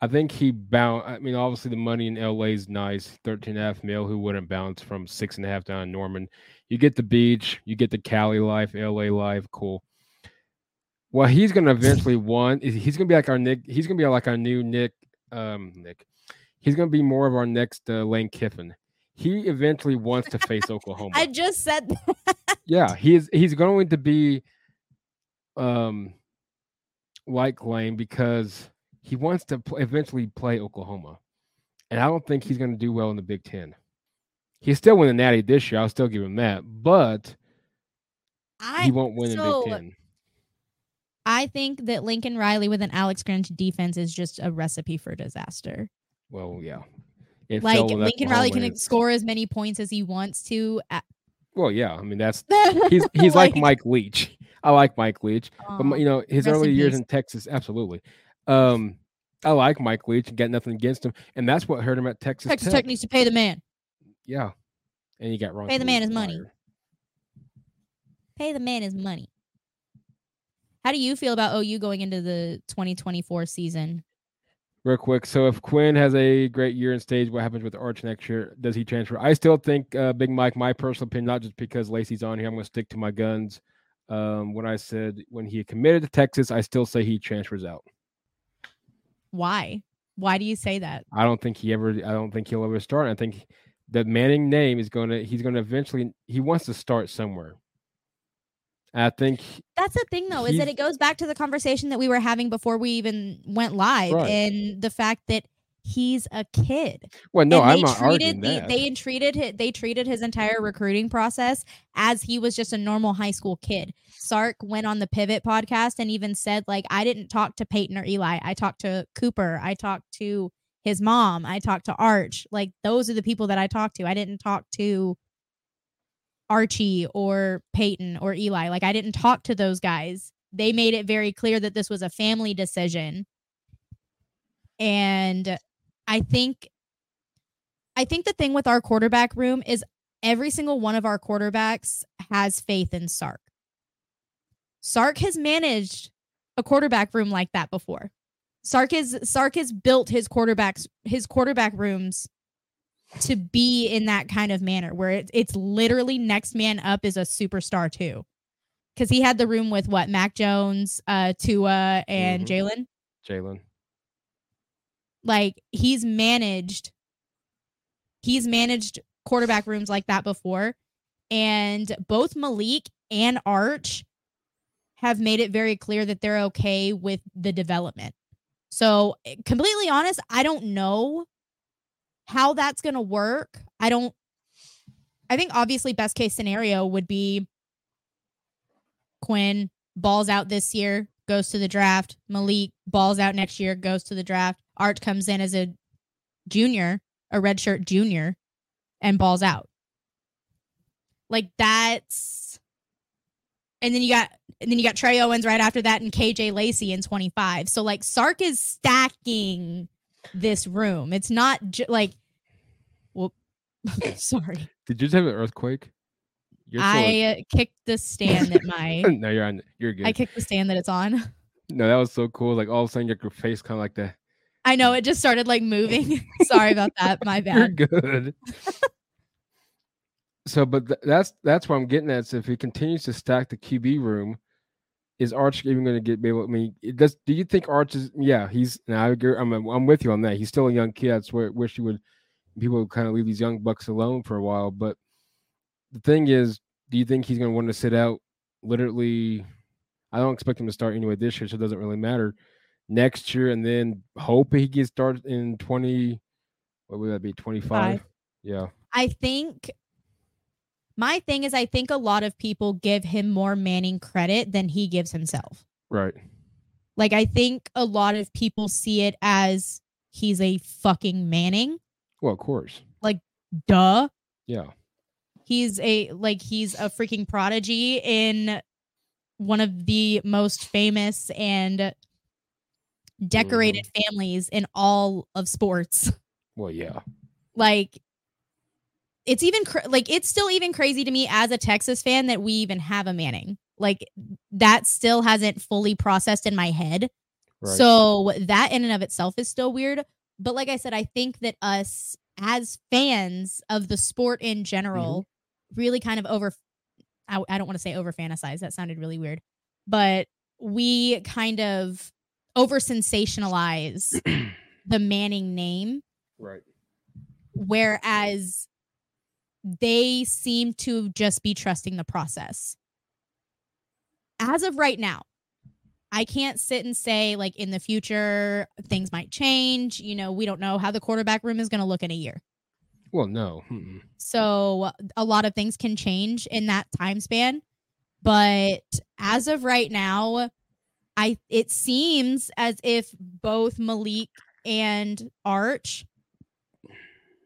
I think he bound. I mean, obviously the money in LA is nice, thirteen and a half mil. Who wouldn't bounce from six and a half down in Norman? You get the beach, you get the Cali life, LA life, cool. Well, he's gonna eventually one. He's gonna be like our Nick. He's gonna be like our new Nick. Um, Nick. He's gonna be more of our next uh, Lane Kiffin. He eventually wants to face Oklahoma. I just said that. Yeah, he is. He's going to be, um, like Lane because he wants to play, eventually play Oklahoma, and I don't think he's going to do well in the Big Ten. He's still winning Natty this year. I'll still give him that, but I, he won't win so, in Big Ten. I think that Lincoln Riley with an Alex Grinch defense is just a recipe for disaster. Well, yeah. It like Lincoln Riley can score as many points as he wants to. At- well, yeah. I mean, that's he's he's like, like, Mike Leach. I like Mike Leach, um, but you know his early years in Texas, absolutely. Um, I like Mike Leach and got nothing against him, and that's what hurt him at Texas. Texas Tech, Tech needs to pay the man. Yeah, and he got wrong. Pay the man his money. Pay the man his money. How do you feel about OU going into the 2024 season? Real quick, so if Quinn has a great year in stage, what happens with Arch next year? Does he transfer? I still think uh, Big Mike. My personal opinion, not just because Laci's on here, I'm going to stick to my guns. Um, when I said when he committed to Texas, I still say he transfers out. Why? Why do you say that? I don't think he ever. I don't think he'll ever start. I think the Manning name is going to. He's going to eventually. He wants to start somewhere. I think that's the thing, though, is that it goes back to the conversation that we were having before we even went live, right. and the fact that he's a kid. Well, no, I'm not arguing the, that. They treated they treated his entire recruiting process as he was just a normal high school kid. Sark went on the Pivot podcast and even said like I didn't talk to Peyton or Eli. I talked to Cooper. I talked to his mom. I talked to Arch. Like those are the people that I talked to. I didn't talk to Archie or Peyton or Eli. Like I didn't talk to those guys. They made it very clear that this was a family decision. And I think I think the thing with our quarterback room is every single one of our quarterbacks has faith in Sark. Sark has managed a quarterback room like that before. Sark is Sark has built his quarterbacks his quarterback rooms to be in that kind of manner where it, it's literally next man up is a superstar too. Cause he had the room with what Mac Jones, uh, Tua, and mm-hmm. Jalen. Jalen. Like he's managed, he's managed quarterback rooms like that before. And both Malik and Arch have made it very clear that they're okay with the development. So, eh, completely honest, I don't know how that's going to work. I don't I think obviously best case scenario would be Quinn balls out this year, goes to the draft. Malik balls out next year, goes to the draft. Arch comes in as a junior, a redshirt junior, and balls out. Like that's and then you got and then you got Trey Owens right after that and KJ Lacey in 25. So like Sark is stacking this room. It's not ju- like well sorry. Did you just have an earthquake? I uh, kicked the stand that my No, you're on you're good. I kicked the stand that it's on. No, that was so cool. Like all of a sudden your face kind of like that. I know it just started like moving. sorry about that. My bad. You're good. so, but th- that's that's what I'm getting at. So if he continues to stack the QB room, is Arch even going to get able? I mean, it does. Do you think Arch is? Yeah, he's. Now I agree. I'm. I'm with you on that. He's still a young kid. That's where wish you would. People would kind of leave these young bucks alone for a while. But the thing is, do you think he's going to want to sit out? Literally, I don't expect him to start anyway this year, so it doesn't really matter. Next year, and then hope he gets started in twenty. What would that be? Twenty five. Yeah. I think my thing is, I think a lot of people give him more Manning credit than he gives himself. Right. Like, I think a lot of people see it as he's a fucking Manning. Well, of course. Like, duh. Yeah. He's a, like, he's a freaking prodigy in one of the most famous and decorated mm. families in all of sports. Well, yeah. Like, it's even cr- like it's still even crazy to me as a Texas fan that we even have a Manning. Like that still hasn't fully processed in my head. Right. So that in and of itself is still weird. But like I said, I think that us as fans of the sport in general mm-hmm. Really kind of over I, I don't want to say over fantasize. That sounded really weird. But we kind of over sensationalize the Manning name. Right. Whereas they seem to just be trusting the process. As of right now, I can't sit and say, like, in the future, things might change. You know, we don't know how the quarterback room is going to look in a year. Well, no. Mm-mm. So a lot of things can change in that time span. But as of right now, I it seems as if both Malik and Arch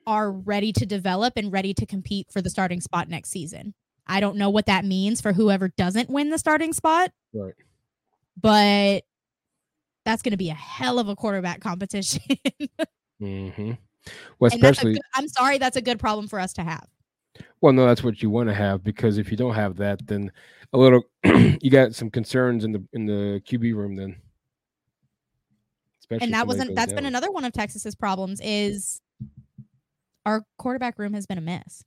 are ready to develop and ready to compete for the starting spot next season. I don't know what that means for whoever doesn't win the starting spot. Right. But that's going to be a hell of a quarterback competition. mm-hmm. Well, especially, good, I'm sorry, that's a good problem for us to have. Well, no, that's what you want to have because if you don't have that, then a little you got some concerns in the in the QB room. Then, Especially and that wasn't that's down. been another one of Texas's problems is our quarterback room has been a mess.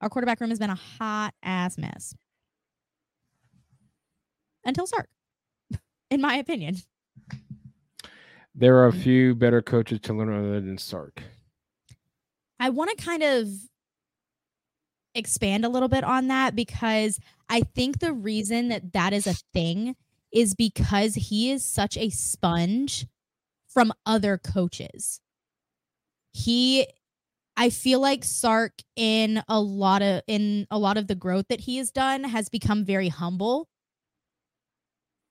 Our quarterback room has been a hot ass mess. Until Sark, in my opinion. There are a mm-hmm. few better coaches to learn other than Sark. I want to kind of expand a little bit on that because I think the reason that that is a thing is because he is such a sponge from other coaches. He I feel like Sark in a lot of in a lot of the growth that he has done has become very humble.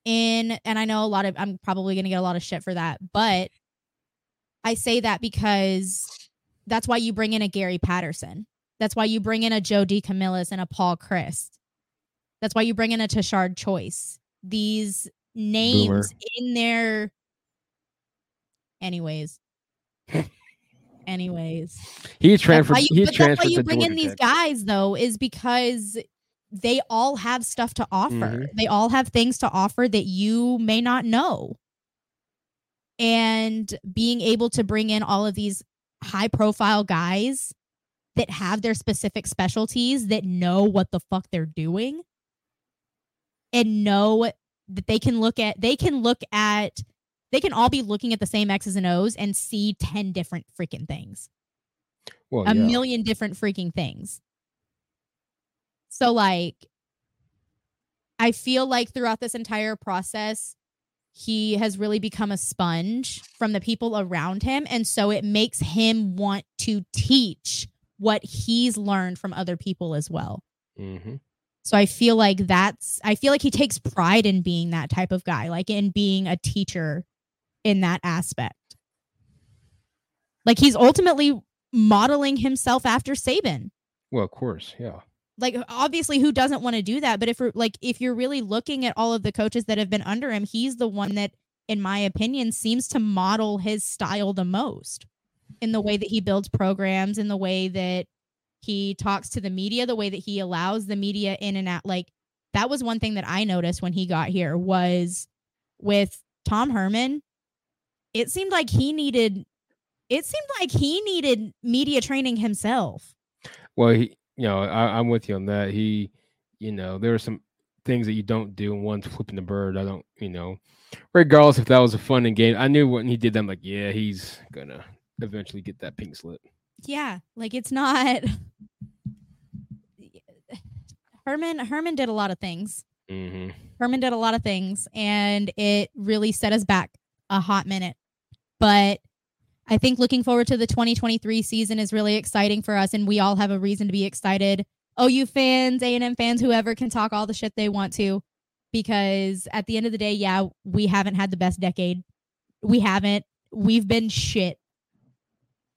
In and I know a lot of I'm probably going to get a lot of shit for that, but I say that because that's why you bring in a Gary Patterson. That's why you bring in a Joe DeCamillis and a Paul Chryst. That's why you bring in a Tashard Choice. These names Boomer. in their anyways anyways. He transferred. You, he transferred. That's why you bring in these guys though, is because they all have stuff to offer. Mm-hmm. They all have things to offer that you may not know. And being able to bring in all of these high profile guys that have their specific specialties that know what the fuck they're doing and know that they can look at they can look at they can all be looking at the same X's and O's and see 10 different freaking things. Well, a yeah. million different freaking things. So, like, I feel like throughout this entire process, he has really become a sponge from the people around him. And so it makes him want to teach what he's learned from other people as well. Mm-hmm. So I feel like that's I feel like he takes pride in being that type of guy, like in being a teacher in that aspect. Like he's ultimately modeling himself after Saban. Well, of course, yeah. Like obviously who doesn't want to do that, but if like if you're really looking at all of the coaches that have been under him, he's the one that in my opinion seems to model his style the most in the way that he builds programs, in the way that he talks to the media, the way that he allows the media in and out. Like that was one thing that I noticed when he got here was with Tom Herman. It seemed like he needed it seemed like he needed media training himself. Well, he, you know, I, am with you on that. He, you know, there are some things that you don't do, and one's flipping the bird. I don't, you know, regardless if that was a fun and game. I knew when he did that, I'm like, yeah, he's gonna eventually get that pink slip. Yeah, like it's not. Herman Herman did a lot of things. Mm-hmm. Herman did a lot of things, and it really set us back a hot minute. But I think looking forward to the 2023 season is really exciting for us, and we all have a reason to be excited. OU fans, A&M fans, whoever can talk all the shit they want to, because at the end of the day, yeah, we haven't had the best decade. We haven't. We've been shit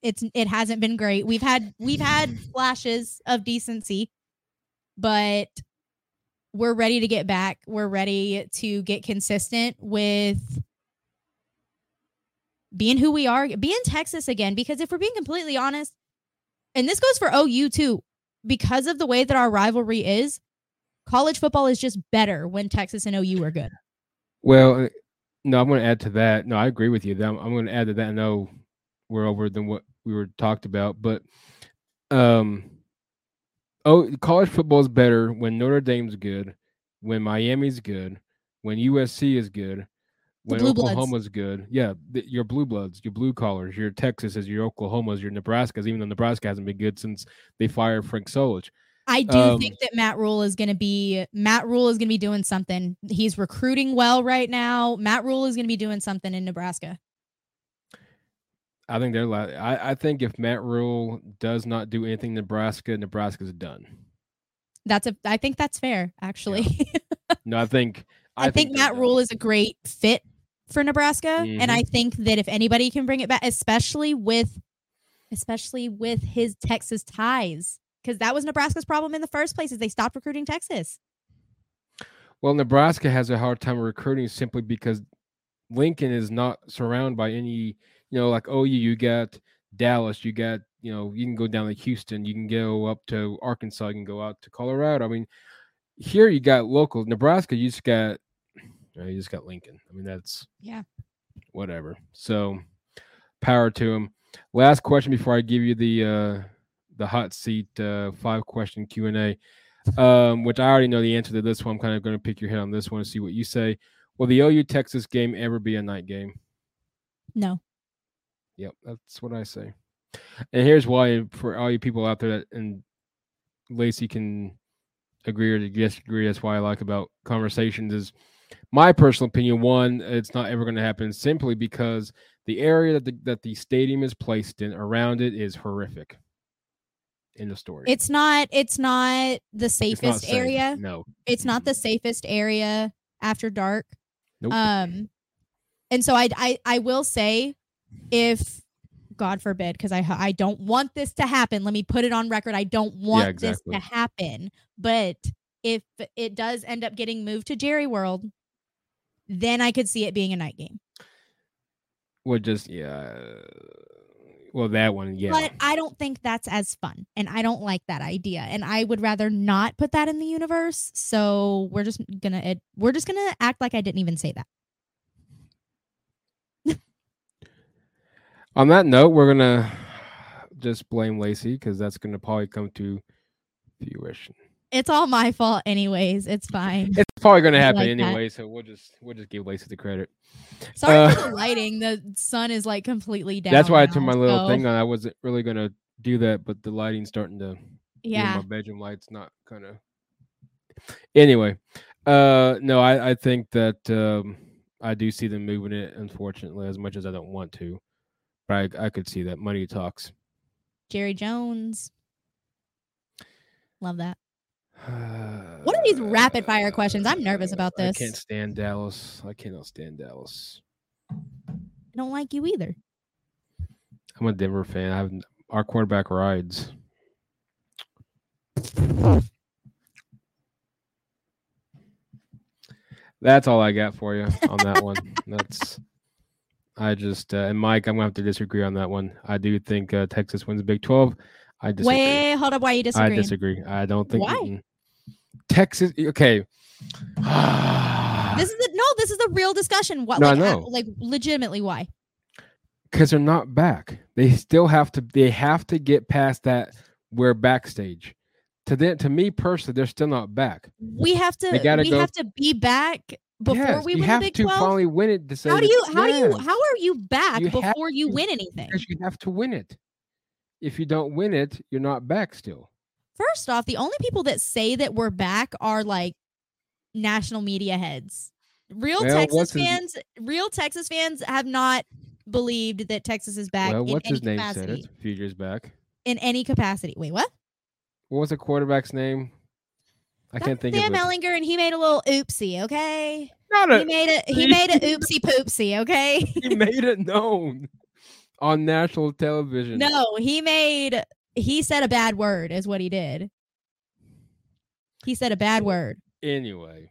it's it hasn't been great. We've had we've had flashes of decency, but we're ready to get back. We're ready to get consistent with being who we are, being Texas again. Because if we're being completely honest, and this goes for OU too, because of the way that our rivalry is, college football is just better when Texas and OU are good. Well, uh, no, I'm going to add to that. No, I agree with you. I'm, I'm going to add to that. I know we're over than what we were talked about, but um, oh, college football is better when Notre Dame's good, when Miami's good, when USC is good, when Oklahoma's good. Yeah, the, your blue bloods, your blue collars, your Texas, your Oklahomas, your Nebraskas. Even though Nebraska hasn't been good since they fired Frank Solich. I do um, think that Matt Rhule is going to be Matt Rhule is going to be doing something. He's recruiting well right now. Matt Rhule is going to be doing something in Nebraska. I think they're. I, I think if Matt Rhule does not do anything Nebraska, Nebraska's done. That's a. I think that's fair, actually. Yeah. no, I think. I, I think, think Matt Rhule is a great fit for Nebraska, mm-hmm. and I think that if anybody can bring it back, especially with, especially with his Texas ties, because that was Nebraska's problem in the first place, is they stopped recruiting Texas. Well, Nebraska has a hard time recruiting simply because Lincoln is not surrounded by any you know, like oh, you got Dallas, you got you know, you can go down to Houston, you can go up to Arkansas, you can go out to Colorado. I mean, here you got local Nebraska, you just got you just got Lincoln. I mean, that's yeah, whatever. So power to him. Last question before I give you the uh the hot seat uh five question Q and A, um, which I already know the answer to this one. I'm kind of going to pick your head on this one and see what you say. Will the OU Texas game ever be a night game? No. Yep, that's what I say. And here's why for all you people out there that and Laci can agree or disagree. That's why I like about conversations is my personal opinion. One, it's not ever going to happen simply because the area that the, that the stadium is placed in around it is horrific. In the story, it's not. It's not the safest not safe. area. No, it's not the safest area after dark. Nope. Um, and so I I I will say if God forbid, because I I don't want this to happen. Let me put it on record. I don't want yeah, exactly. this to happen. But if it does end up getting moved to Jerry World, then I could see it being a night game. Well, just yeah. Well, that one, yeah. But I don't think that's as fun, and I don't like that idea, and I would rather not put that in the universe. So we're just gonna we're just gonna act like I didn't even say that. On that note, we're gonna just blame Laci because that's gonna probably come to fruition. It's all my fault, anyways. It's fine. It's probably gonna happen like anyway, that. so we'll just we'll just give Laci the credit. Sorry uh, for the lighting. The sun is like completely down. That's why now, I turned my little so. thing on. I wasn't really gonna do that, but the lighting's starting to. Yeah. You know, my bedroom light's not kind of. Anyway, uh, no, I I think that um I do see them moving it. Unfortunately, as much as I don't want to. I I could see that money talks. Jerry Jones. Love that. What are these rapid fire questions? I'm nervous about this. I can't stand Dallas. I cannot stand Dallas. I don't like you either. I'm a Denver fan. I've our quarterback rides. That's all I got for you on that one. That's I just uh, and Mike, I'm gonna have to disagree on that one. I do think uh, Texas wins Big Twelve. I disagree. Wait, hold up. Why you disagree? I disagree. I don't think. Why? Texas. Okay. this is the, no. This is a real discussion. What? No, like, uh, I like legitimately, why? Because they're not back. They still have to. They have to get past that. We're backstage to them, to me personally, they're still not back. We have to. we go, have to be back before yes, we win you have the Big to 12? finally win it. To say how do you? How yes. do you? How are you back you before you win anything? Because you have to win it. If you don't win it, you're not back still. First off, the only people that say that we're back are like national media heads. Real well, Texas fans, his... real Texas fans have not believed that Texas is back. Well, what's his name capacity. said it a few years back. In any capacity. Wait, what? What was the quarterback's name? I That's can't think Sam of Sam Ehlinger, and he made a little oopsie. Okay, not a, he made it. He made a oopsie poopsie. Okay, he made it known on national television. No, he made. He said a bad word. Is what he did. He said a bad word. Anyway,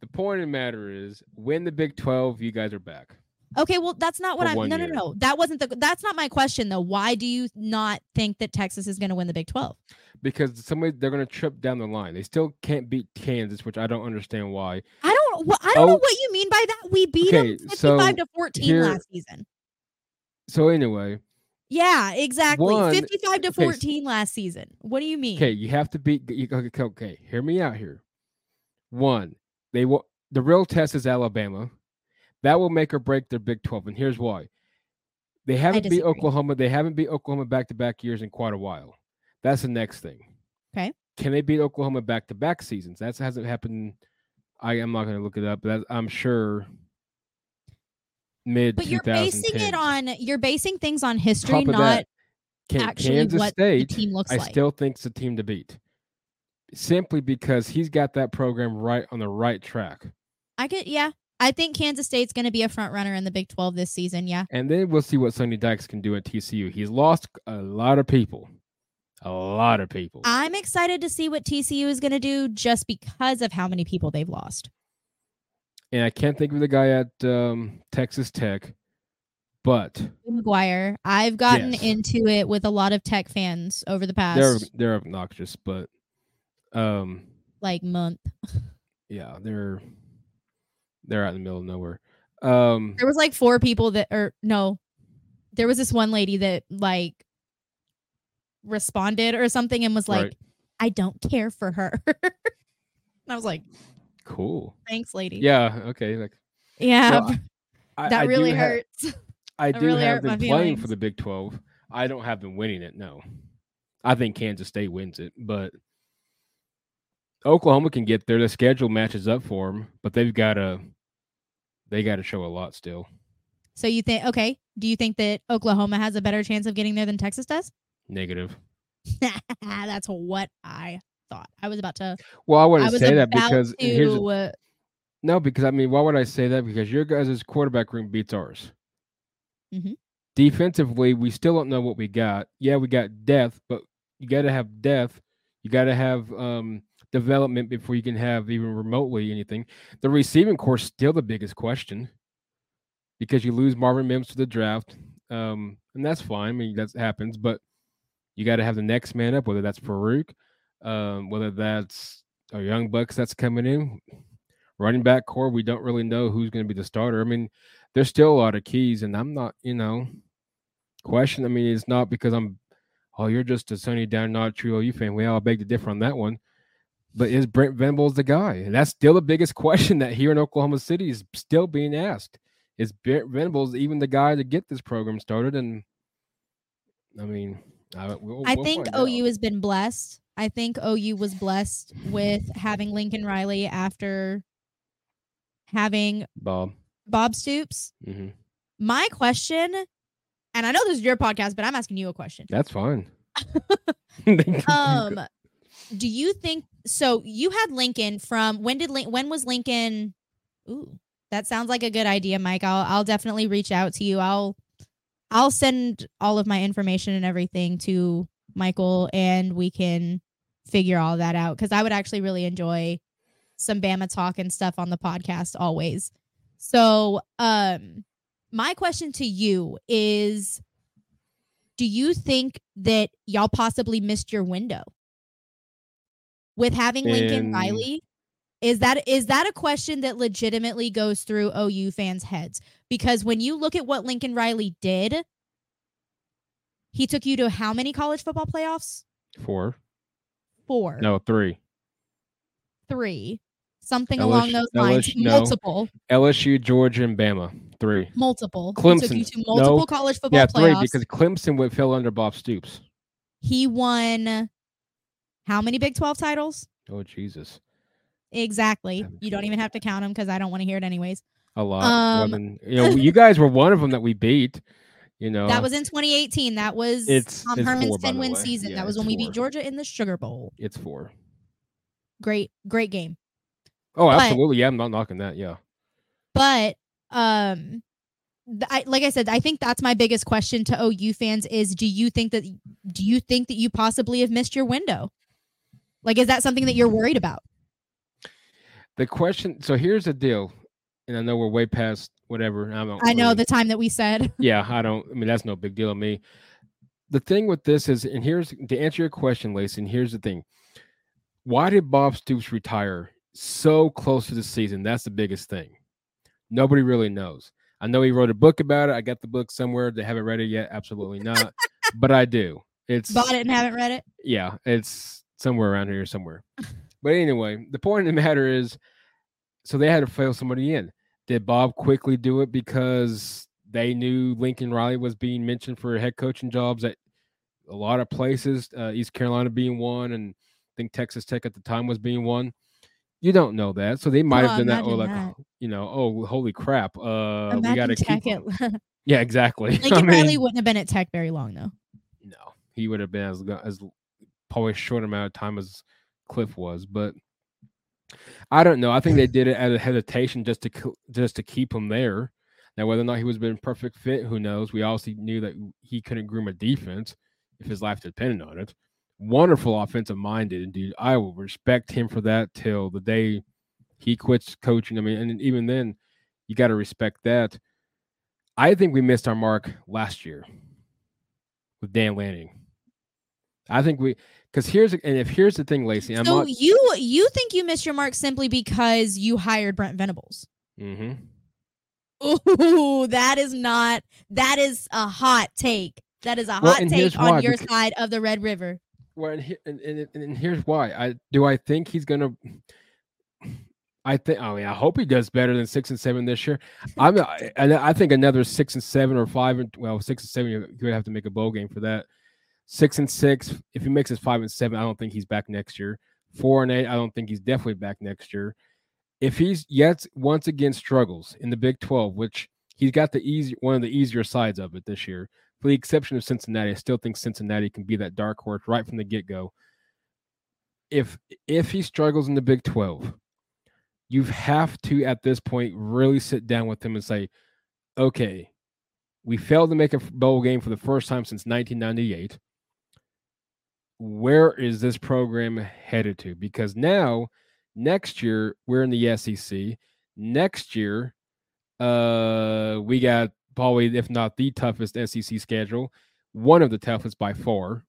the point of the matter is, when the Big Twelve. You guys are back. Okay, well, that's not what I'm. No, no, no. That wasn't the. That's not my question though. Why do you not think that Texas is going to win the Big Twelve? Because somebody they're going to trip down the line. They still can't beat Kansas, which I don't understand why. I don't. Well, I don't oh, know what you mean by that. We beat okay, them fifty-five so to fourteen here, last season. So anyway. Yeah, exactly. Fifty-five to fourteen okay, last season. What do you mean? Okay, you have to beat. You, okay, okay, hear me out here. One, they will. The real test is Alabama that will make or break their Big 12. And here's why. They haven't beat Oklahoma. They haven't beat Oklahoma back to back years in quite a while. That's the next thing. Okay. Can they beat Oklahoma back to back seasons? That hasn't happened. I am not going to look it up, but I'm sure mid. But you're basing it on you're basing things on history, not that, can, actually Kansas what State, the team looks I like. I still think it's a team to beat, simply because he's got that program right on the right track. I could, yeah, I think Kansas State's going to be a front runner in the Big 12 this season. Yeah. And then we'll see what Sonny Dykes can do at TCU. He's lost a lot of people. A lot of people. I'm excited to see what TCU is going to do just because of how many people they've lost. And I can't think of the guy at um, Texas Tech, but McGuire. I've gotten yes. into it with a lot of Tech fans over the past. They're they're obnoxious, but um, like month. Yeah, they're they're out in the middle of nowhere. Um, there was like four people that, or no, there was this one lady that like responded or something and was like, right. "I don't care for her." and I was like, "Cool, thanks, lady." Yeah. Okay. Like, yeah, well, I, that I really hurts. I do really have them playing for the Big Twelve. I don't have them winning it. No, I think Kansas State wins it, but Oklahoma can get there. The schedule matches up for them, but they've got to they got to show a lot still. So you think okay? Do you think that Oklahoma has a better chance of getting there than Texas does? Negative. That's what I thought. I was about to. Well, I wouldn't I say that because to, here's a, no, because I mean, why would I say that? Because your guys' quarterback room beats ours. Mm-hmm. Defensively, we still don't know what we got. Yeah, we got depth, but you got to have depth. You got to have um, development before you can have even remotely anything. The receiving core still the biggest question because you lose Marvin Mims to the draft, um, and that's fine. I mean, that happens, but you got to have the next man up, whether that's Farooq, um, whether that's a young bucks that's coming in. Running back core, we don't really know who's going to be the starter. I mean, there's still a lot of keys, and I'm not, you know, question. I mean, it's not because I'm, oh, you're just a Sonny Down, not a true OU fan. Well, I beg to differ on that one. But is Brent Venables the guy? And that's still the biggest question that here in Oklahoma City is still being asked. Is Brent Venables even the guy to get this program started? And I mean, I, we'll, I we'll think OU out. has been blessed. I think OU was blessed with having Lincoln Riley after having Bob Bob Stoops. Mm-hmm. My question, and I know this is your podcast, but I'm asking you a question. That's fine. um, do you think so? You had Lincoln from when did when was Lincoln? Ooh, that sounds like a good idea, Mike. I'll I'll definitely reach out to you. I'll I'll send all of my information and everything to Michael, and we can figure all that out because I would actually really enjoy some Bama talk and stuff on the podcast always. So, um, my question to you is do you think that y'all possibly missed your window with having Lincoln Riley? Is that is that a question that legitimately goes through OU fans' heads? Because when you look at what Lincoln Riley did, he took you to how many college football playoffs? Four. Four. No, three. Three. Something LSU, along those lines. LSU, multiple. No. LSU, Georgia, and Bama. Three. Multiple. Clemson. He took you to multiple no. college football yeah, playoffs. three because Clemson would fell under Bob Stoops. He won how many Big 12 titles? Oh, Jesus. Exactly. You don't even have to count them because I don't want to hear it anyways. A lot. Um, you know, you guys were one of them that we beat. You know, that was in 2018. That was it's, Tom it's Herman's 10 win season. Yeah, that was when we beat Georgia in the Sugar Bowl. It's four. Great, great game. Oh, but, absolutely. Yeah, I'm not knocking that. Yeah. But um I, like I said, I think that's my biggest question to OU fans is do you think that do you think that you possibly have missed your window? Like is that something that you're worried about? The question so here's the deal. And I know we're way past whatever. I don't I know really, the time that we said. Yeah, I don't I mean that's no big deal to me. The thing with this is and here's to answer your question, Lacey, and here's the thing. Why did Bob Stoops retire so close to the season? That's the biggest thing. Nobody really knows. I know he wrote a book about it. I got the book somewhere. They haven't read it yet. Absolutely not. but I do. It's bought it and haven't read it. Yeah, it's somewhere around here somewhere. but anyway, the point of the matter is, so they had to fail somebody in. Did Bob quickly do it because they knew Lincoln Riley was being mentioned for head coaching jobs at a lot of places, uh, East Carolina being one, and I think Texas Tech at the time was being one. You don't know that, so they might oh, have done that. Or like, that. you know, oh, holy crap! Uh, imagine we got to keep. It. yeah, exactly. Lincoln I mean, Riley wouldn't have been at Tech very long, though. No, he would have been as as probably a short amount of time as Cliff was, but I don't know. I think they did it out of hesitation just to just to keep him there. Now, whether or not he was been perfect fit, who knows? We also knew that he couldn't groom a defense if his life depended on it wonderful offensive minded dude. I will respect him for that till the day he quits coaching. I mean, and even then, you got to respect that. I think we missed our mark last year with Dan Lanning. I think we because here's and if here's the thing, Lacey. I'm so not, you you think you missed your mark simply because you hired Brent Venables. Mm-hmm. Ooh, that is not that is a hot take. That is a hot well, take on why, your because, side of the Red River. Well, and, and, and, and here's why. I do I think he's gonna. I think. I mean, I hope he does better than six and seven this year. I'm. and I think another six and seven or five and well, six and seven. You would have to make a bowl game for that. Six and six. If he makes his five and seven, I don't think he's back next year. Four and eight. I don't think he's definitely back next year. If he's yet once again struggles in the Big Twelve, which he's got the easy one of the easier sides of it this year for the exception of Cincinnati, I still think Cincinnati can be that dark horse right from the get go. If if he struggles in the Big Twelve, you have to at this point really sit down with him and say, okay, we failed to make a bowl game for the first time since 1998. Where is this program headed to? Because now, next year, we're in the SEC. Next year, uh, we got probably, if not the toughest SEC schedule, one of the toughest by far.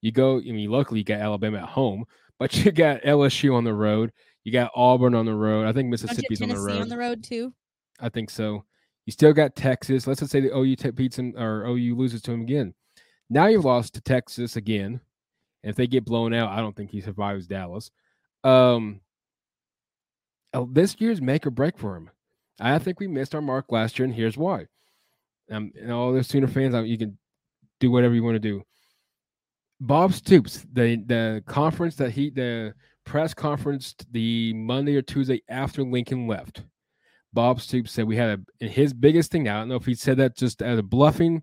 You go, I mean, luckily you got Alabama at home, but you got LSU on the road. You got Auburn on the road. I think Mississippi's on the road. on the road too. I think so. You still got Texas. Let's just say the OU beats him or OU loses to him again. Now you've lost to Texas again. And if they get blown out, I don't think he survives Dallas. Um, oh, this year's make or break for him. I think we missed our mark last year, and here's why um, and all the Sooner fans, you can do whatever you want to do. Bob Stoops, the the conference that he the press conference the Monday or Tuesday after Lincoln left, Bob Stoops said we had a his biggest thing. I don't know if he said that just as a bluffing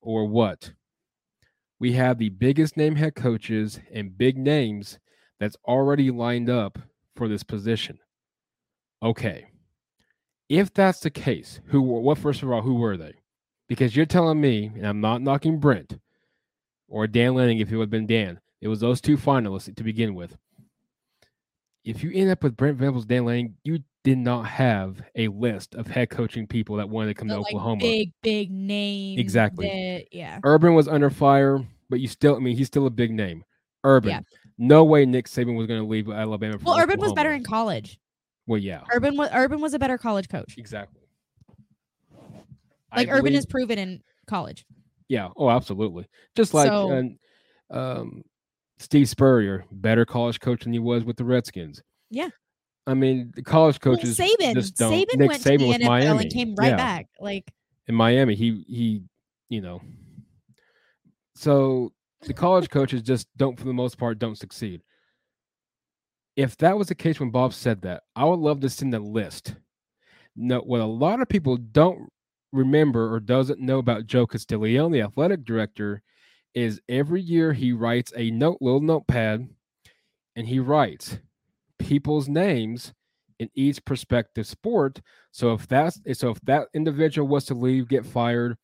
or what. We have the biggest name head coaches and big names that's already lined up for this position. Okay. If that's the case, who were what first of all, who were they? Because you're telling me, and I'm not knocking Brent or Dan Lanning if it would have been Dan. It was those two finalists to begin with. If you end up with Brent Venables, Dan Lanning, you did not have a list of head coaching people that wanted to come to like Oklahoma. Big, big name. Exactly. That, yeah. Urban was under fire, but you still, I mean, he's still a big name. Urban. Yeah. No way Nick Saban was going to leave Alabama. well, Urban was better in college. Well, yeah. Urban was Urban was a better college coach. Exactly. Like I Urban believe, is proven in college. Yeah. Oh, absolutely. Just like so, uh, um, Steve Spurrier, better college coach than he was with the Redskins. Yeah. I mean, the college coaches well, Saban, just don't. Saban Nick went Saban to the with NFL Miami. and came right yeah. back. Like in Miami, he he, you know. So the college coaches just don't, for the most part, don't succeed. If that was the case when Bob said that, I would love to send a list. No, what a lot of people don't remember or doesn't know about Joe Castiglione, the athletic director, is every year he writes a note, little notepad, and he writes people's names in each prospective sport. So if that's so if that individual was to leave, get fired,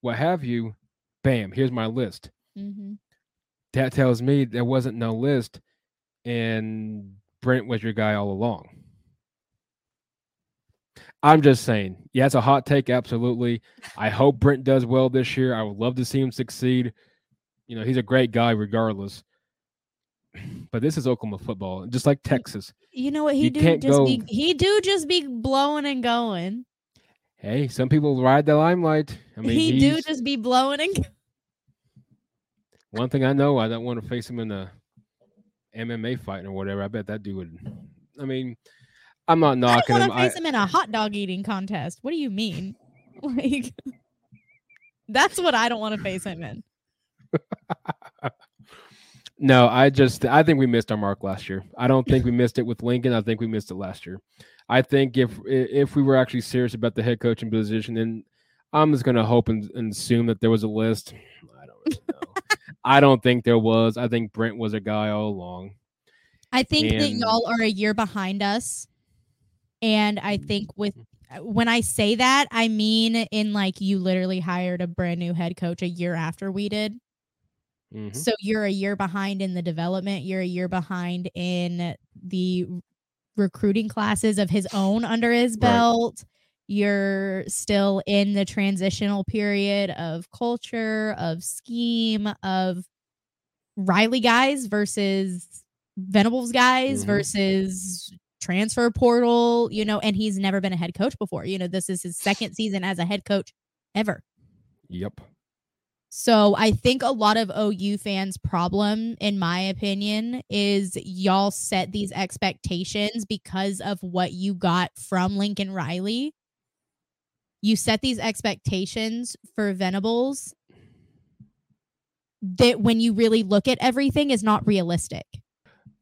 what have you, bam, here's my list. Mm-hmm. That tells me there wasn't no list, and Brent was your guy all along. I'm just saying, yeah, it's a hot take, absolutely. I hope Brent does well this year. I would love to see him succeed. You know, he's a great guy regardless. But this is Oklahoma football, just like Texas. You know what he you do? Just go... be, he do just be blowing and going. Hey, some people ride the limelight. I mean, he do just be blowing and. One thing I know, I don't want to face him in a MMA fight or whatever. I bet that dude would. I mean, I'm not knocking I him. I face him in a hot dog eating contest. What do you mean? Like, that's what I don't want to face him in. no, I just I think we missed our mark last year. I don't think we missed it with Lincoln. I think we missed it last year. I think if if we were actually serious about the head coaching position, then I'm just gonna hope and, and assume that there was a list. I don't really know. I don't think there was. I think Brent was a guy all along. I think and, that y'all are a year behind us. And I think with when I say that, I mean in like you literally hired a brand new head coach a year after we did. Mm-hmm. So you're a year behind in the development, you're a year behind in the recruiting classes of his own under his belt. Right. You're still in the transitional period of culture, of scheme, of Riley guys versus Venables guys mm-hmm. versus transfer portal, you know, and he's never been a head coach before. You know, this is his second season as a head coach ever. Yep. So I think a lot of OU fans' problem, in my opinion, is y'all set these expectations because of what you got from Lincoln Riley. You set these expectations for Venables that when you really look at everything is not realistic.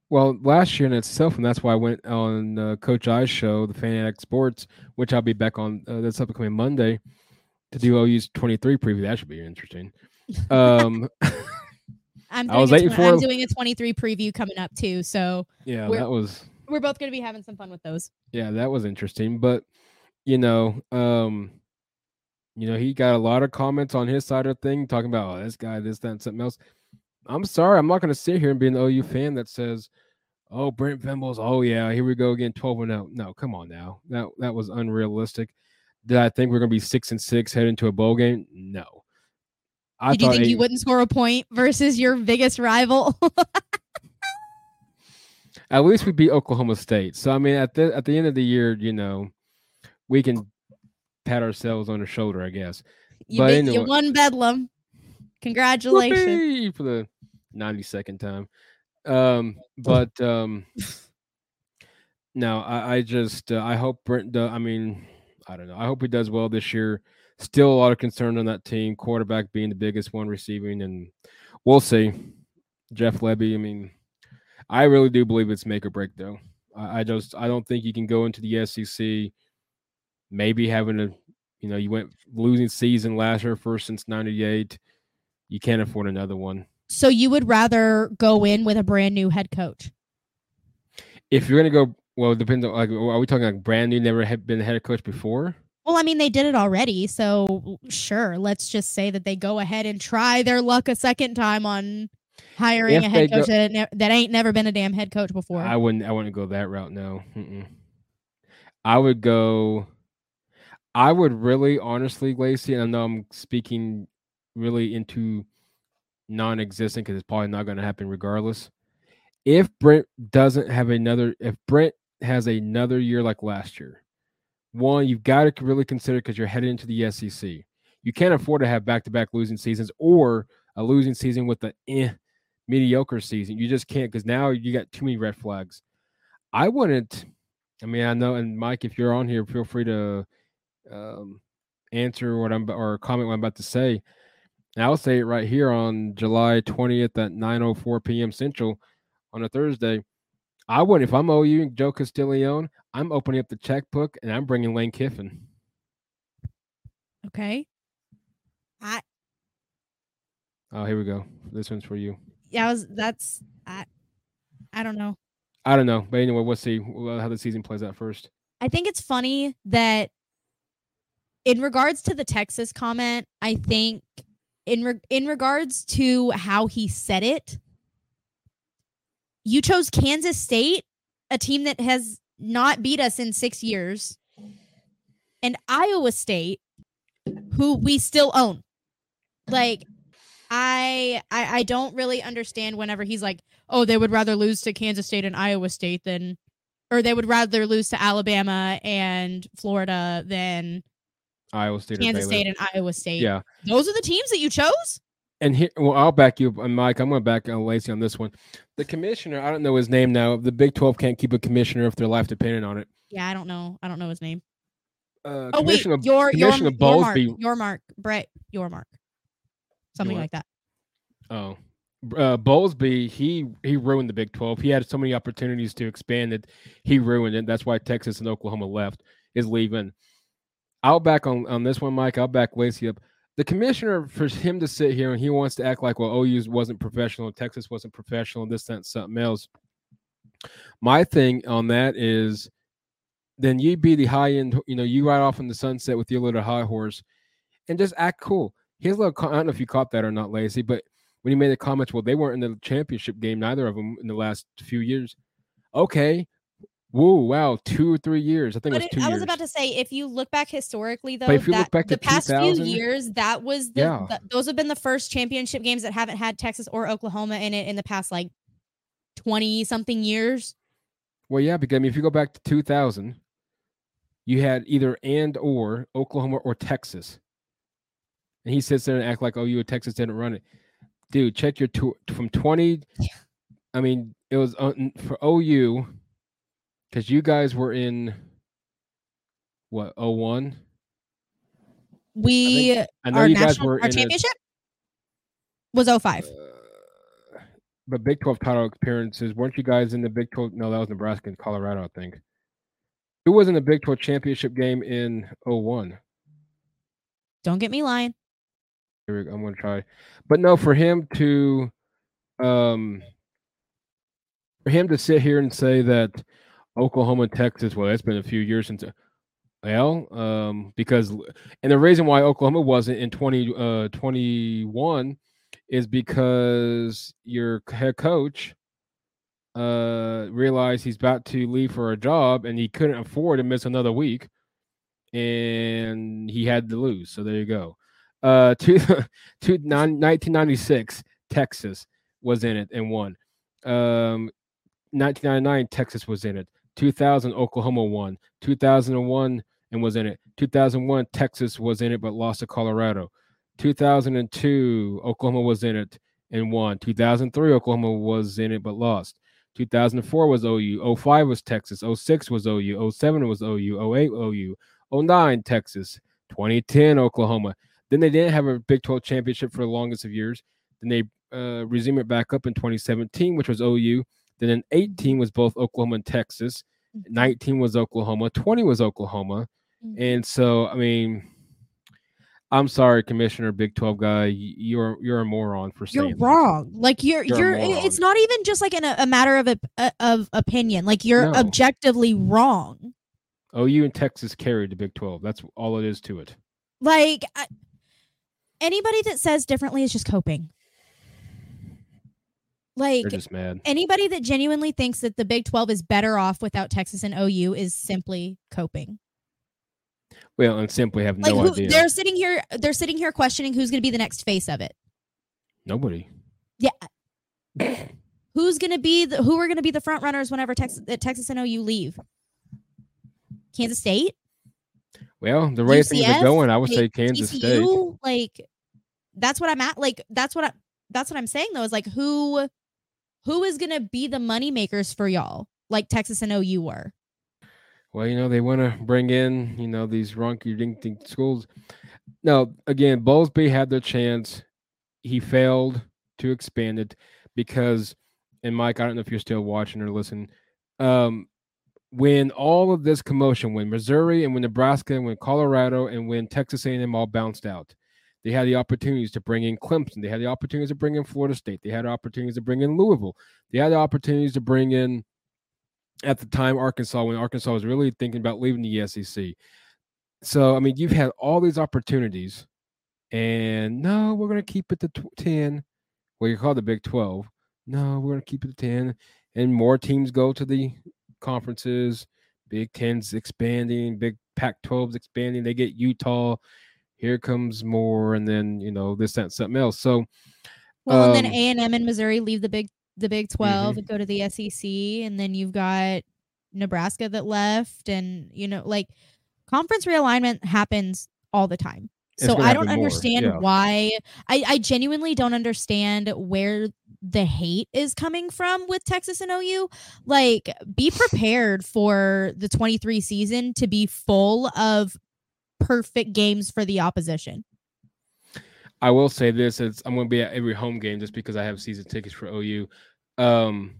Well, last year in itself, and that's why I went on uh, Coach I's show, the Fanatic Sports, which I'll be back on uh, this upcoming Monday to do OU's 23 preview. That should be interesting. Um, I'm I was a, for, I'm doing a 23 preview coming up too. So yeah, that was. We're both going to be having some fun with those. Yeah, that was interesting. But you know, um, you know, he got a lot of comments on his side of the thing, talking about oh, this guy, this, that, and something else. I'm sorry, I'm not going to sit here and be an OU fan that says, "Oh, Brent Venables, oh yeah, here we go again, 12 and 0." No, come on now, that that was unrealistic. Did I think we're going to be six and six head into a bowl game? No. I Did you think eight, you wouldn't score a point versus your biggest rival? at least we beat Oklahoma State. So I mean, at the at the end of the year, you know, we can pat ourselves on the shoulder, I guess. You, but anyway, you won Bedlam. Congratulations for the 92nd time. Um, but um, no, I, I just uh, I hope Brent. Does, I mean, I don't know. I hope he does well this year. Still a lot of concern on that team. Quarterback being the biggest one receiving, and we'll see. Jeff Lebby. I mean, I really do believe it's make or break though. I, I just I don't think you can go into the SEC maybe having a you know you went losing season last year first since 98 you can't afford another one so you would rather go in with a brand new head coach if you're gonna go, well, it depends on like, are we talking like brand new, never had been a head coach before? Well, I mean, they did it already, so sure. Let's just say that they go ahead and try their luck a second time on hiring if a head coach go, that, ne- that ain't never been a damn head coach before. I wouldn't. I wouldn't go that route. No. Mm-mm. I would go. I would really, honestly, Lacey, and I know I'm speaking really into non-existent because it's probably not going to happen regardless. If Brent doesn't have another, if Brent has another year like last year, one you've got to really consider because you're headed into the SEC. You can't afford to have back-to-back losing seasons or a losing season with the eh, mediocre season. You just can't because now you got too many red flags. I wouldn't. I mean, I know, and Mike, if you're on here, feel free to um, answer what I'm or comment what I'm about to say. And I'll say it right here on July 20th at 9:04 p.m. Central on a Thursday. I would if I'm OU Joe Castiglione, I'm opening up the checkbook and I'm bringing Lane Kiffin. Okay. I. Oh, here we go. This one's for you. Yeah, I was. That's. I. I don't know. I don't know, but anyway, we'll see how the season plays out first. I think it's funny that, in regards to the Texas comment, I think in re- in regards to how he said it, you chose Kansas State, a team that has not beat us in six years, and Iowa State, who we still own. Like, I, I I don't really understand whenever he's like, oh, they would rather lose to Kansas State and Iowa State than, or they would rather lose to Alabama and Florida than Iowa State, Kansas State, and Iowa State. Yeah, those are the teams that you chose. And here, well, I'll back you, Mike. I'm going to back on Lacey on this one. The commissioner, I don't know his name now. The Big Twelve can't keep a commissioner if their life depended on it. Yeah, I don't know. I don't know his name. Uh, oh wait, your your Yormark, Brett, Yormark, Brett, Yormark, something like that. Oh, uh, Bowlesby, he he ruined the Big Twelve. He had so many opportunities to expand it, he ruined it. That's why Texas and Oklahoma left is leaving. I'll back on on this one, Mike. I'll back Lacey up. The commissioner for him to sit here and he wants to act like well, OU wasn't professional, Texas wasn't professional, this that something else. My thing on that is, then you be the high end. You know, you ride off in the sunset with your little high horse, and just act cool. A little. I don't know if you caught that or not, Lacey, but when he made the comments, well, they weren't in the championship game, neither of them in the last few years. Okay. Whoa, wow, two or three years. I think but it was two. I was about to say, if you look back historically, though, that, the past few years, that was the, yeah. the, those have been the first championship games that haven't had Texas or Oklahoma in it in the past like twenty something years. Well, yeah, because I mean, if you go back to two thousand, you had either and or Oklahoma or Texas, and he sits there and act like, oh, you Texas didn't run it dude, check your tour from 20. I mean, it was for OU because you guys were in what 01? We I, think, I know you national, guys were our championship a, was 05. Uh, but Big 12 title appearances weren't you guys in the Big 12? No, that was Nebraska and Colorado, I think. Who was in the Big 12 championship game in 01? Don't get me lying. I'm gonna try, but no, for him to, um, for him to sit here and say that Oklahoma Texas, well, it's been a few years since, well, um, because, and the reason why Oklahoma wasn't in 20, uh, 21 is because your head coach, uh, realized he's about to leave for a job and he couldn't afford to miss another week, and he had to lose. So there you go. Uh, to, to 1996, Texas was in it and won. Um, 1999, Texas was in it. 2000, Oklahoma won. 2001 and was in it. 2001, Texas was in it but lost to Colorado. 2002, Oklahoma was in it and won. 2003, Oklahoma was in it but lost. 2004 was OU. 05 was Texas. 06 was OU. 07 was OU. 08 OU. 09 Texas. 2010 Oklahoma. Then they didn't have a Big 12 championship for the longest of years. Then they uh, resumed it back up in 2017, which was OU. Then in 18 was both Oklahoma and Texas. Mm-hmm. 19 was Oklahoma. 20 was Oklahoma. Mm-hmm. And so, I mean, I'm sorry, Commissioner Big 12 guy. You're you're a moron for saying you're wrong. That. Like you're you're. you're it's not even just like in a, a matter of a, of opinion. Like you're no. objectively wrong. OU and Texas carried the Big 12. That's all it is to it. Like I, anybody that says differently is just coping. Like. Anybody that genuinely thinks that the Big 12 is better off without Texas and OU is simply coping. Well, and simply have like no who, idea. They're sitting here. They're sitting here questioning who's going to be the next face of it. Nobody. Yeah. who's going to be the who are going to be the front runners whenever Texas uh, Texas and OU leave? Kansas State. Well, the way UCF, things are going, I would like, say Kansas TCU, State. Like that's what I'm at. Like that's what I that's what I'm saying though. Is like who who is gonna be the money makers for y'all? Like Texas and OU were. Well, you know, they want to bring in, you know, these ronky dink dink schools. Now, again, Bowlesby had their chance. He failed to expand it because, and Mike, I don't know if you're still watching or listening. Um, when all of this commotion, when Missouri and when Nebraska and when Colorado and when Texas A&M all bounced out, they had the opportunities to bring in Clemson. They had the opportunities to bring in Florida State. They had opportunities to bring in Louisville. They had the opportunities to bring in, at the time, Arkansas, when Arkansas was really thinking about leaving the SEC. So, I mean, you've had all these opportunities, and no, we're going to keep it to 10. Well, you call the Big 12. No, we're going to keep it to 10. And more teams go to the conferences. Big Ten's expanding, Big Pac 12's expanding. They get Utah. Here comes more, and then you know this, that, something else. So, well, um, and then um A and M and Missouri leave the Big the Big 12 mm-hmm. and go to the SEC, and then you've got Nebraska that left, and you know, like conference realignment happens all the time. So I don't understand yeah. why. I, I genuinely don't understand where the hate is coming from with Texas and OU. Like, be prepared for the 23 season to be full of perfect games for the opposition. I will say this: it's, I'm going to be at every home game just because I have season tickets for OU. Um,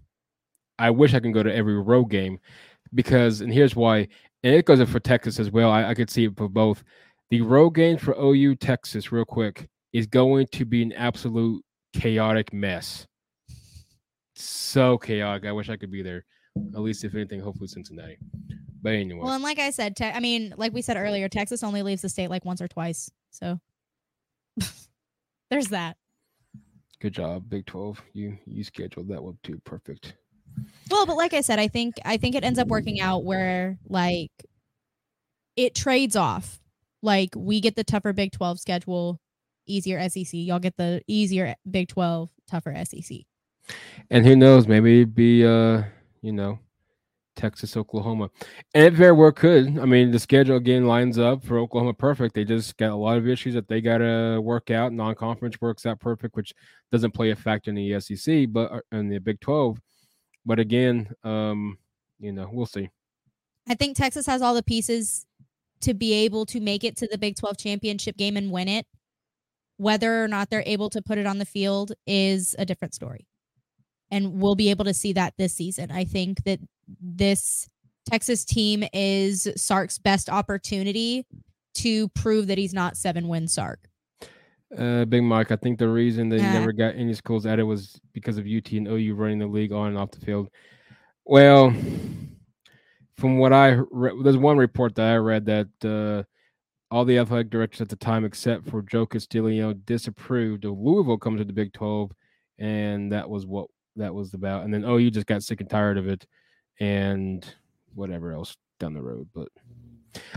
I wish I can go to every road game because, and here's why. And it goes for Texas as well. I, I could see it for both. The road game for OU Texas, real quick, is going to be an absolute chaotic mess. So chaotic. I wish I could be there. At least, if anything, hopefully Cincinnati. But anyway. Well, and like I said, te- I mean, like we said earlier, Texas only leaves the state like once or twice. So there's that. Good job, Big Twelve. You you scheduled that one too. Perfect. Well, but like I said, I think I think it ends up working out where like it trades off. Like we get the tougher Big Twelve schedule, easier SEC. Y'all get the easier Big Twelve, tougher SEC. And who knows? Maybe it be uh, you know, Texas, Oklahoma. And it very well could. I mean, the schedule again lines up for Oklahoma perfect. They just got a lot of issues that they got to work out. Non conference works out perfect, which doesn't play a factor in the SEC, but uh, in the Big 12. But again, um, you know, we'll see. I think Texas has all the pieces to be able to make it to the Big 12 championship game and win it. Whether or not they're able to put it on the field is a different story and we'll be able to see that this season. I think that this Texas team is Sark's best opportunity to prove that he's not seven win Sark. Uh, Big Mike, I think the reason they never got any schools added was because of UT and OU running the league on and off the field. Well, from what I read, there's one report that I read that uh, all the athletic directors at the time, except for Joe Castiglione, disapproved of Louisville coming to the Big 12, and that was what that was about. And then oh, you just got sick and tired of it, and whatever else down the road. But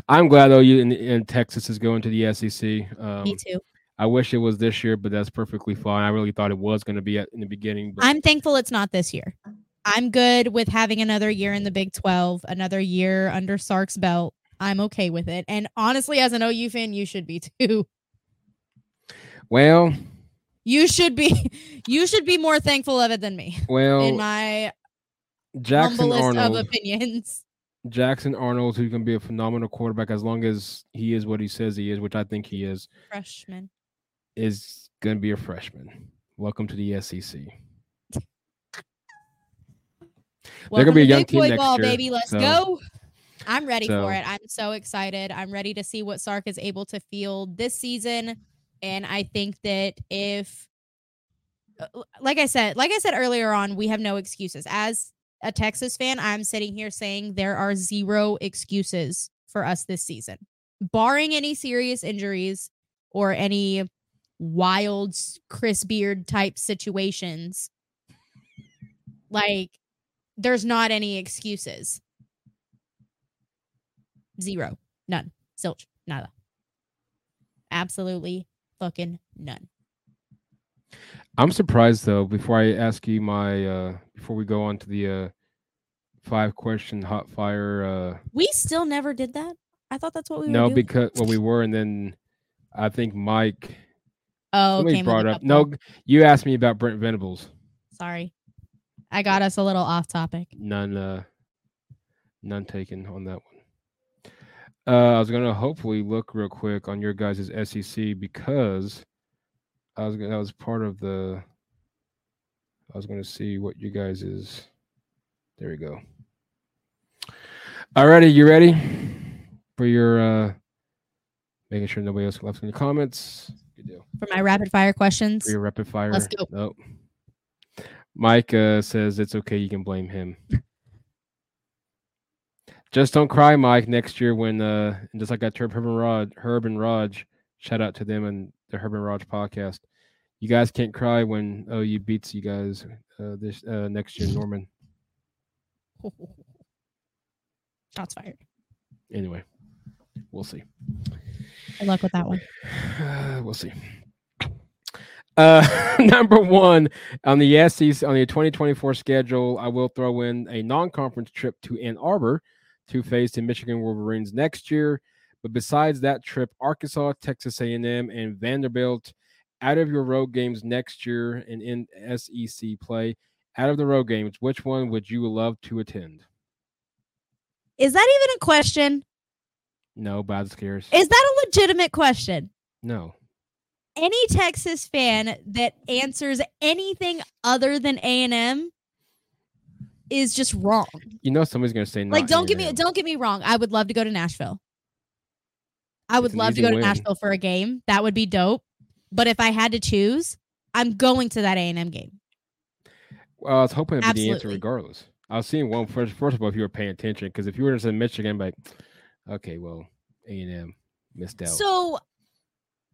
I'm glad though you in, in Texas is going to the SEC. Um, Me too. I wish it was this year, but that's perfectly fine. I really thought it was going to be in the beginning. But... I'm thankful it's not this year. I'm good with having another year in the Big 12, another year under Sark's belt. I'm okay with it. And honestly, as an OU fan, you should be too. Well, you should be you should be more thankful of it than me. Well, in my Jackson Arnold of opinions. Jackson Arnold, who's going to be a phenomenal quarterback as long as he is what he says he is, which I think he is. Freshman is going to be a freshman. Welcome to the SEC. They're going to be a young team next ball, year. Baby, let's so. go. I'm ready so, for it. I'm so excited. I'm ready to see what Sark is able to field this season. And I think that if uh, like I said, like I said earlier on, we have no excuses. As a Texas fan, I'm sitting here saying there are zero excuses for us this season, barring any serious injuries or any wild Chris Beard type situations. Like, there's not any excuses. Zero. None. Zilch. Nada. Absolutely fucking none. I'm surprised though. Before I ask you my, uh before we go on to the uh five question hot fire, uh we still never did that. I thought that's what we no because well we were, and then I think Mike. Oh, somebody brought up. No, you asked me about Brent Venables. Sorry, I got us a little off topic. None, uh none taken on that one. Uh, I was gonna hopefully look real quick on your guys' SEC because I was that was part of the. I was going to see what you guys is. There we go. Alrighty, you ready for your uh making sure nobody else left any comments? Good deal. For my rapid fire questions. For your rapid fire. Let's go. Nope. Mike uh, says it's okay. You can blame him. Just don't cry, Mike. Next year, when uh, just like that told Herb and Rod, Herb and Raj, shout out to them and the Herb and Raj podcast you guys can't cry when OU beats you guys uh, this uh, next year, Norman. Shots fired. Anyway, we'll see. Good luck with that one. Uh, we'll see. Uh, number one on the SEC on the 2024 schedule, I will throw in a non-conference trip to Ann Arbor to face the Michigan Wolverines next year. But besides that trip, Arkansas, Texas A&M, and Vanderbilt out of your road games next year and in SEC play, out of the road games, which one would you love to attend? Is that even a question? No, bad scares. Is that a legitimate question? No. Any Texas fan that answers anything other than A and M is just wrong. You know somebody's gonna say like don't get me don't get me wrong. I would love to go to Nashville. I would love to go win. to Nashville for a game. That would be dope. But if I had to choose, I'm going to that A and M game. Well, I was hoping it'd be the answer regardless. I was seeing one first. First of all, if you were paying attention, because if you were just in Michigan, like, okay, well, A and M missed out. So,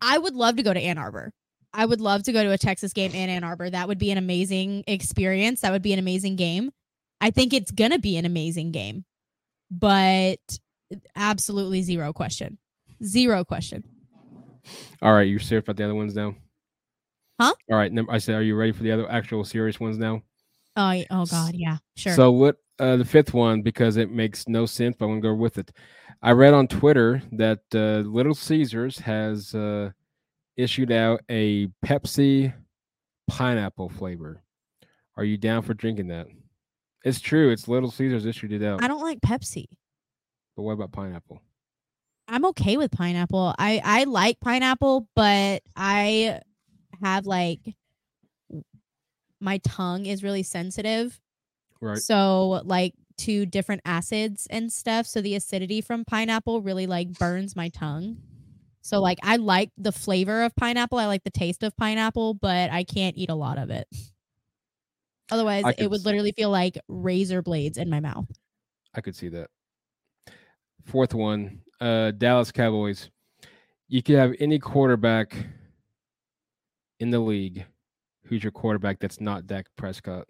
I would love to go to Ann Arbor. I would love to go to a Texas game in Ann Arbor. That would be an amazing experience. That would be an amazing game. I think it's gonna be an amazing game, but absolutely zero question, zero question. All right, you're serious about the other ones now? Huh? All right, I said, are you ready for the other actual serious ones now? Oh, oh God, yeah, sure. So what? Uh, the fifth one because it makes no sense, but I'm gonna go with it. I read on Twitter that uh, Little Caesars has uh, issued out a Pepsi pineapple flavor. Are you down for drinking that? It's true. It's Little Caesars issued it out. I don't like Pepsi. But what about pineapple? I'm okay with pineapple. I I like pineapple, but I have like my tongue is really sensitive. Right. So like to different acids and stuff. So the acidity from pineapple really like burns my tongue. So like I like the flavor of pineapple. I like the taste of pineapple, but I can't eat a lot of it. Otherwise, it would literally feel like razor blades in my mouth. I could see that. Fourth one, uh, Dallas Cowboys. You could have any quarterback in the league who's your quarterback that's not Dak Prescott.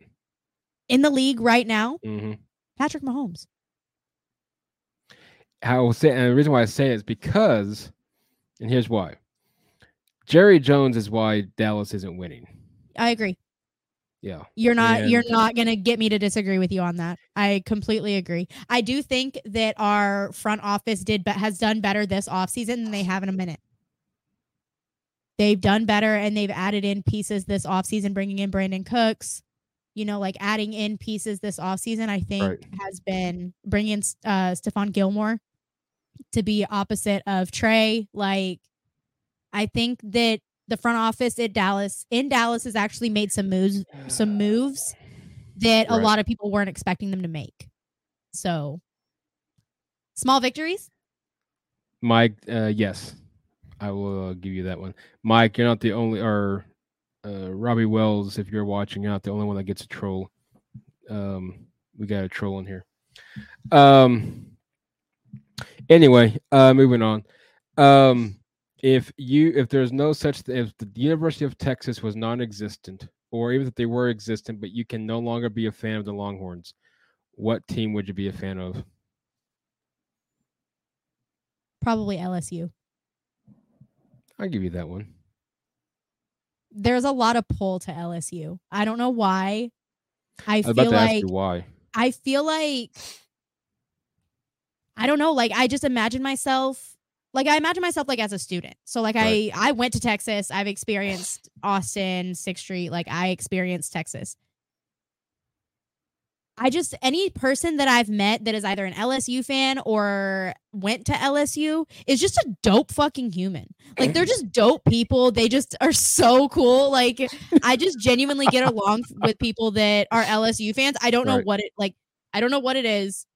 In the league right now, mm-hmm. Patrick Mahomes. I will say, and the reason why I say it is because, and here's why. Jerry Jones is why Dallas isn't winning. I agree. Yeah. You're not and, you're not going to get me to disagree with you on that. I completely agree. I do think that our front office did but has done better this offseason than they have in a minute. They've done better and they've added in pieces this offseason bringing in Brandin Cooks. You know, like adding in pieces this offseason I think right. has been bringing uh Stephon Gilmore to be opposite of Trey like I think that the front office at Dallas in Dallas has actually made some moves some moves that right. a lot of people weren't expecting them to make. So Small victories. Mike, uh, yes, I will uh, give you that one. Mike, you're not the only, or uh, Robbie Wells, if you're watching, you're not the only one that gets a troll. Um, we got a troll in here. Um. Anyway, uh, moving on. Um, if you if there's no such if the University of Texas was non-existent, or even if they were existent, but you can no longer be a fan of the Longhorns, what team would you be a fan of? Probably LSU. I'll give you that one. There's a lot of pull to LSU. I don't know why. I, I feel like why. I feel like I don't know. Like I just imagine myself like I imagine myself like as a student. So like right. I I went to Texas. I've experienced Austin, Sixth Street. Like I experienced Texas. I just any person that I've met that is either an LSU fan or went to LSU is just a dope fucking human. Like they're just dope people. They just are so cool. Like I just genuinely get along with people that are LSU fans. I don't know what it like I don't know what it is.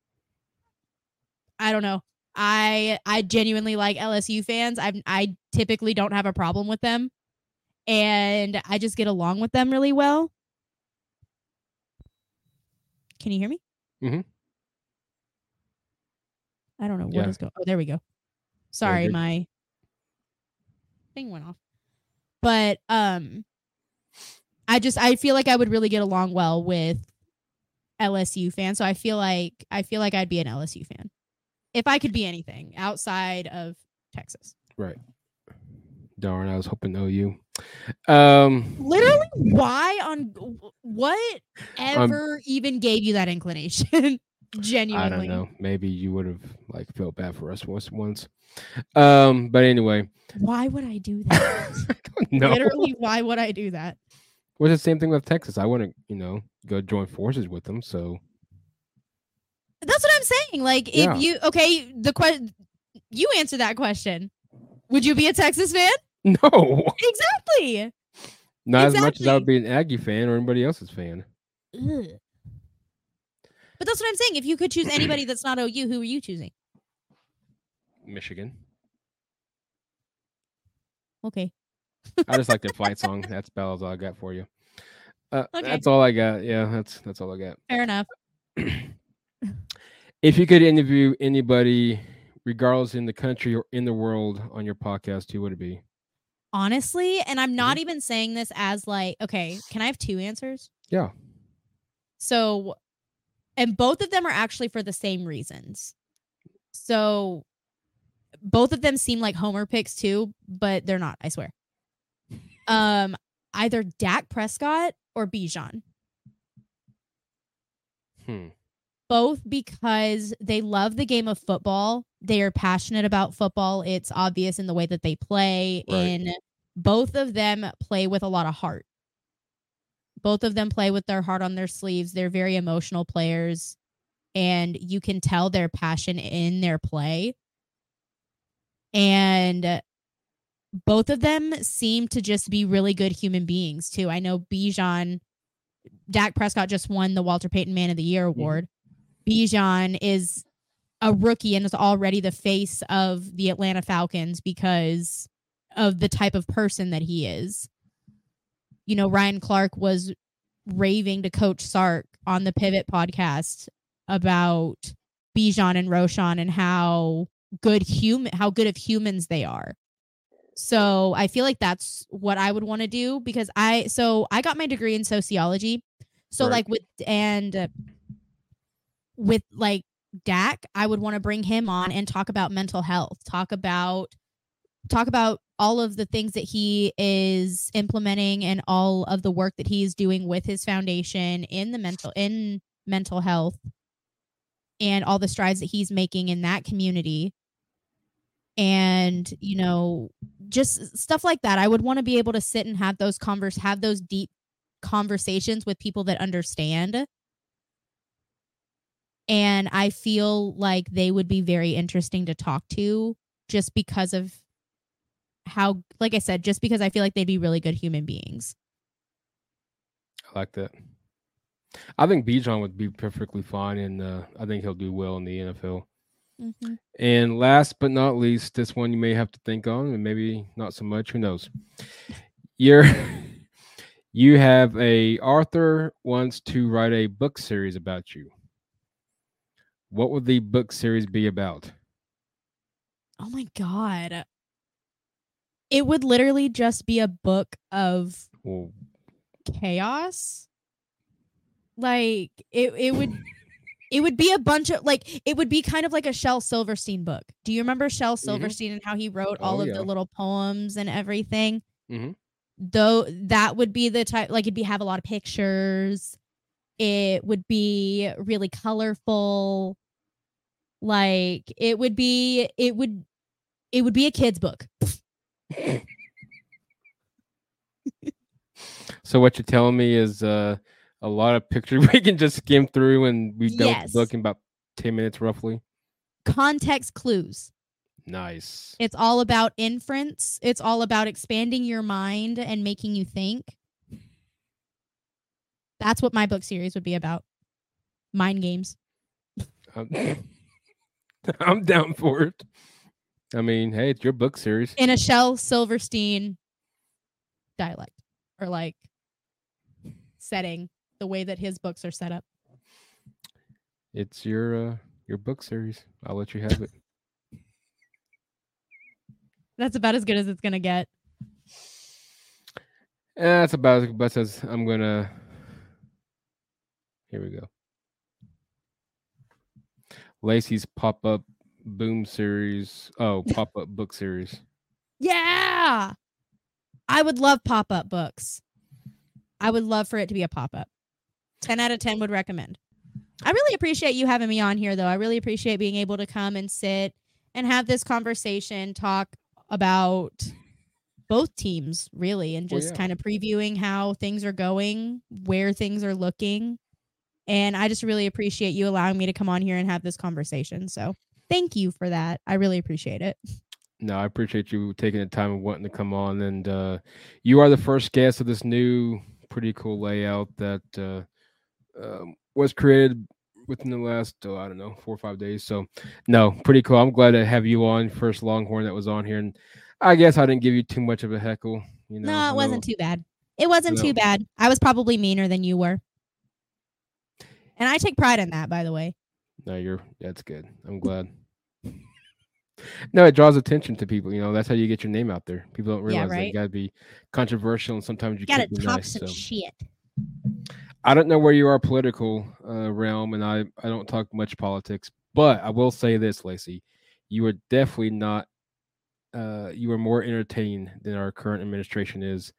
I don't know. I I genuinely like LSU fans. I I typically don't have a problem with them, and I just get along with them really well. Can you hear me? Mm-hmm. I don't know what yeah. is going. Oh, there we go. Sorry, my thing went off. But um, I just I feel like I would really get along well with LSU fans. So I feel like I feel like I'd be an LSU fan if I could be anything outside of Texas. Right. Darn, I was hoping OU. Um literally why on what ever um, even gave you that inclination? Genuinely. I don't know. Maybe you would have like felt bad for us once once. Um, but anyway. Why would I do that? I Literally, why would I do that? Well, the same thing with Texas. I wouldn't, you know, go join forces with them. So that's what saying. Like, if yeah. you okay, the question you answer that question. Would you be a Texas fan? No. Exactly. Not exactly. as much as I would be an Aggie fan or anybody else's fan. Ugh. But that's what I'm saying. If you could choose anybody that's not OU, who are you choosing? Michigan. Okay. I just like the fight song. That's about all I got for you. Uh, okay. That's all I got. Yeah, that's that's all I got. Fair enough. if you could interview anybody, regardless in the country or in the world, on your podcast, who would it be? Honestly, and I'm not mm-hmm. even saying this as like, okay, can I have two answers? Yeah. So, and both of them are actually for the same reasons. So, both of them seem like Homer picks too, but they're not, I swear. Um, either Dak Prescott or Bijan. Hmm both because they love the game of football. They are passionate about football. It's obvious in the way that they play. Right. In both of them play with a lot of heart. Both of them play with their heart on their sleeves. They're very emotional players, and you can tell their passion in their play. And both of them seem to just be really good human beings too. I know Bijan, Dak Prescott just won the Walter Payton Man of the Year mm-hmm. award. Bijan is a rookie and is already the face of the Atlanta Falcons because of the type of person that he is. You know, Ryan Clark was raving to Coach Sark on the Pivot podcast about Bijan and Roschon and how good human how good of humans they are. So I feel like that's what I would want to do because I so I got my degree in sociology. So right. like with and with like Dak, I would want to bring him on and talk about mental health, talk about talk about all of the things that he is implementing and all of the work that he is doing with his foundation in the mental in mental health and all the strides that he's making in that community. And you know just stuff like that. I would want to be able to sit and have those converse have those deep conversations with people that understand and I feel like they would be very interesting to talk to just because of how like I said, just because I feel like they'd be really good human beings. I like that. I think Bijan would be perfectly fine and uh, I think he'll do well in the NFL. Mm-hmm. And last but not least, this one you may have to think on, and maybe not so much. Who knows? You're you have a author wants to write a book series about you. What would the book series be about? Oh my god. It would literally just be a book of well, chaos. Like it it would it would be a bunch of like it would be kind of like a Shel Silverstein book. Do you remember Shel mm-hmm. Silverstein mm-hmm. and how he wrote all oh, of yeah. the little poems and everything? Mm-hmm. Though that would be the type like it'd be have a lot of pictures. It would be really colorful. Like it would be it would it would be a kid's book. so what you're telling me is uh a lot of pictures we can just skim through and we don't yes. book in about 10 minutes roughly. Context clues. Nice. It's all about inference. It's all about expanding your mind and making you think. That's what my book series would be about. Mind games. I'm, I'm down for it. I mean, hey, it's your book series. In a Shel Silverstein dialect or like setting the way that his books are set up. It's your uh your book series. I'll let you have it. That's about as good as it's gonna get. That's about as best as I'm gonna. Here we go. Laci's pop up boom series. Oh, pop up book series. Yeah, I would love pop up books. I would love for it to be a pop up. 10 out of 10 would recommend. I really appreciate you having me on here, though. I really appreciate being able to come and sit and have this conversation, talk about both teams, really, and just yeah. kind of previewing how things are going, where things are looking. And I just really appreciate you allowing me to come on here and have this conversation. So thank you for that. I really appreciate it. No, I appreciate you taking the time and wanting to come on. And uh, you are the first guest of this new, pretty cool layout that uh, um, was created within the last oh, I don't know four or five days. So no, pretty cool. I'm glad to have you on first Longhorn that was on here, and I guess I didn't give you too much of a heckle. You know, no, it wasn't too bad. It wasn't too bad. I was probably meaner than you were, and I take pride in that. By the way. No, you're that's good. I'm glad. no, it draws attention to people. You know, that's how you get your name out there. People don't realize yeah, right? that you gotta be controversial, and sometimes you, you gotta talk nice, some so. shit. I don't know where you are political uh, realm, and I I don't talk much politics, but I will say this, Laci, you are definitely not. Uh, you are more entertained than our current administration is,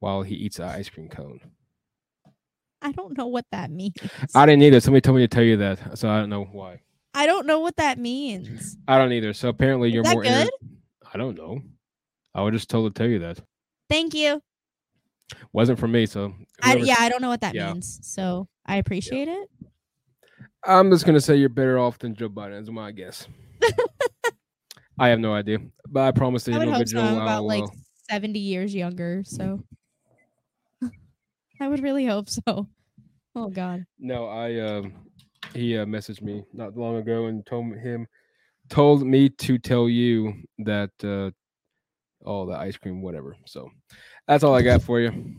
while he eats an ice cream cone. I don't know what that means. I didn't either. Somebody told me to tell you that, so I don't know why. I don't know what that means. I don't either. So apparently, you're more. Good? I don't know. I was just told to tell you that. Thank you. Wasn't for me, so I, yeah, I don't know what that yeah. means. So I appreciate yeah. it. I'm just gonna say you're better off than Joe Biden, is my guess. I have no idea, but I promise that you know good. I'm about like 70 years younger, so I would really hope so. Oh God. No, I um, he uh, messaged me not long ago and told him told me to tell you that uh, all the ice cream, whatever. So that's all I got for you.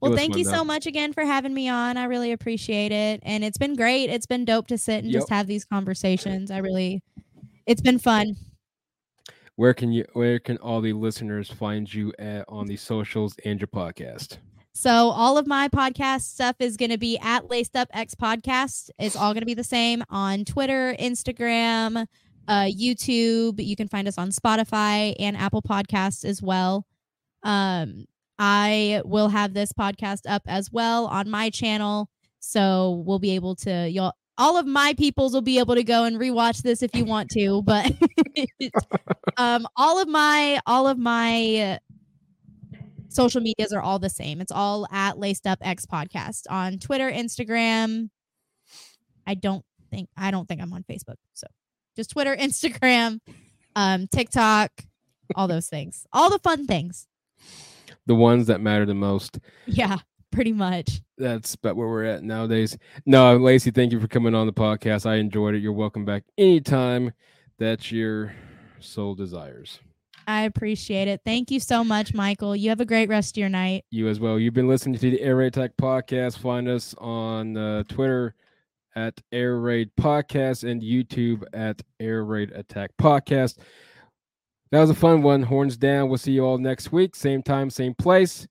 Well, thank you so much again for having me on. I really appreciate it. And it's been great. It's been dope to sit and yep. just have these conversations. I really it's been fun. Where can you where can all the listeners find you at on the socials and your podcast? So all of my podcast stuff is going to be at Laced Up X Podcast. It's all going to be the same on Twitter, Instagram, uh, YouTube. You can find us on Spotify and Apple Podcasts as well. Um, I will have this podcast up as well on my channel. So we'll be able to, y'all, all of my peoples will be able to go and rewatch this if you want to. But um, all of my, all of my, social medias are all the same. It's all at Laced Up X Podcast on Twitter, Instagram. I don't think I don't think I'm on Facebook. So just Twitter, Instagram, um, TikTok, all those things. All the fun things the ones that matter the most. Yeah, pretty much. That's about where we're at nowadays. No, Laci, thank you for coming on the podcast. I enjoyed it. You're welcome back anytime that your soul desires. I appreciate it. Thank you so much, Michael. You have a great rest of your night. You as well. You've been listening to the Air Raid Attack podcast. Find us on uh, Twitter at Air Raid Podcast and YouTube at Air Raid Attack Podcast. That was a fun one. Horns down. We'll see you all next week. Same time, same place.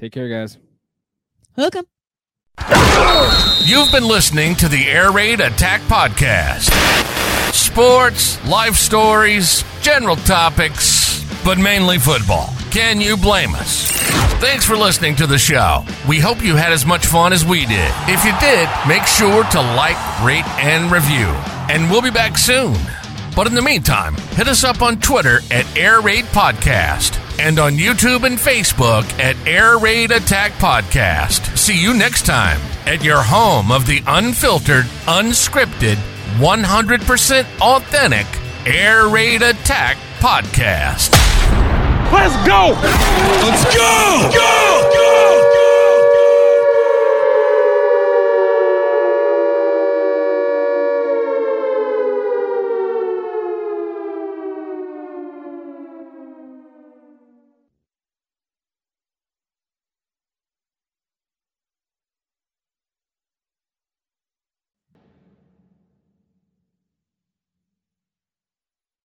Take care, guys. Hook 'em. You've been listening to the Air Raid Attack Podcast. Sports, life stories, general topics, but mainly football. Can you blame us? Thanks for listening to the show. We hope you had as much fun as we did. If you did, make sure to like, rate, and review. And we'll be back soon. But in the meantime, hit us up on Twitter at Air Raid Podcast and on YouTube and Facebook at Air Raid Attack Podcast. See you next time at your home of the unfiltered, unscripted, 100% authentic Air Raid Attack Podcast. Let's go! Let's go! Go! Go!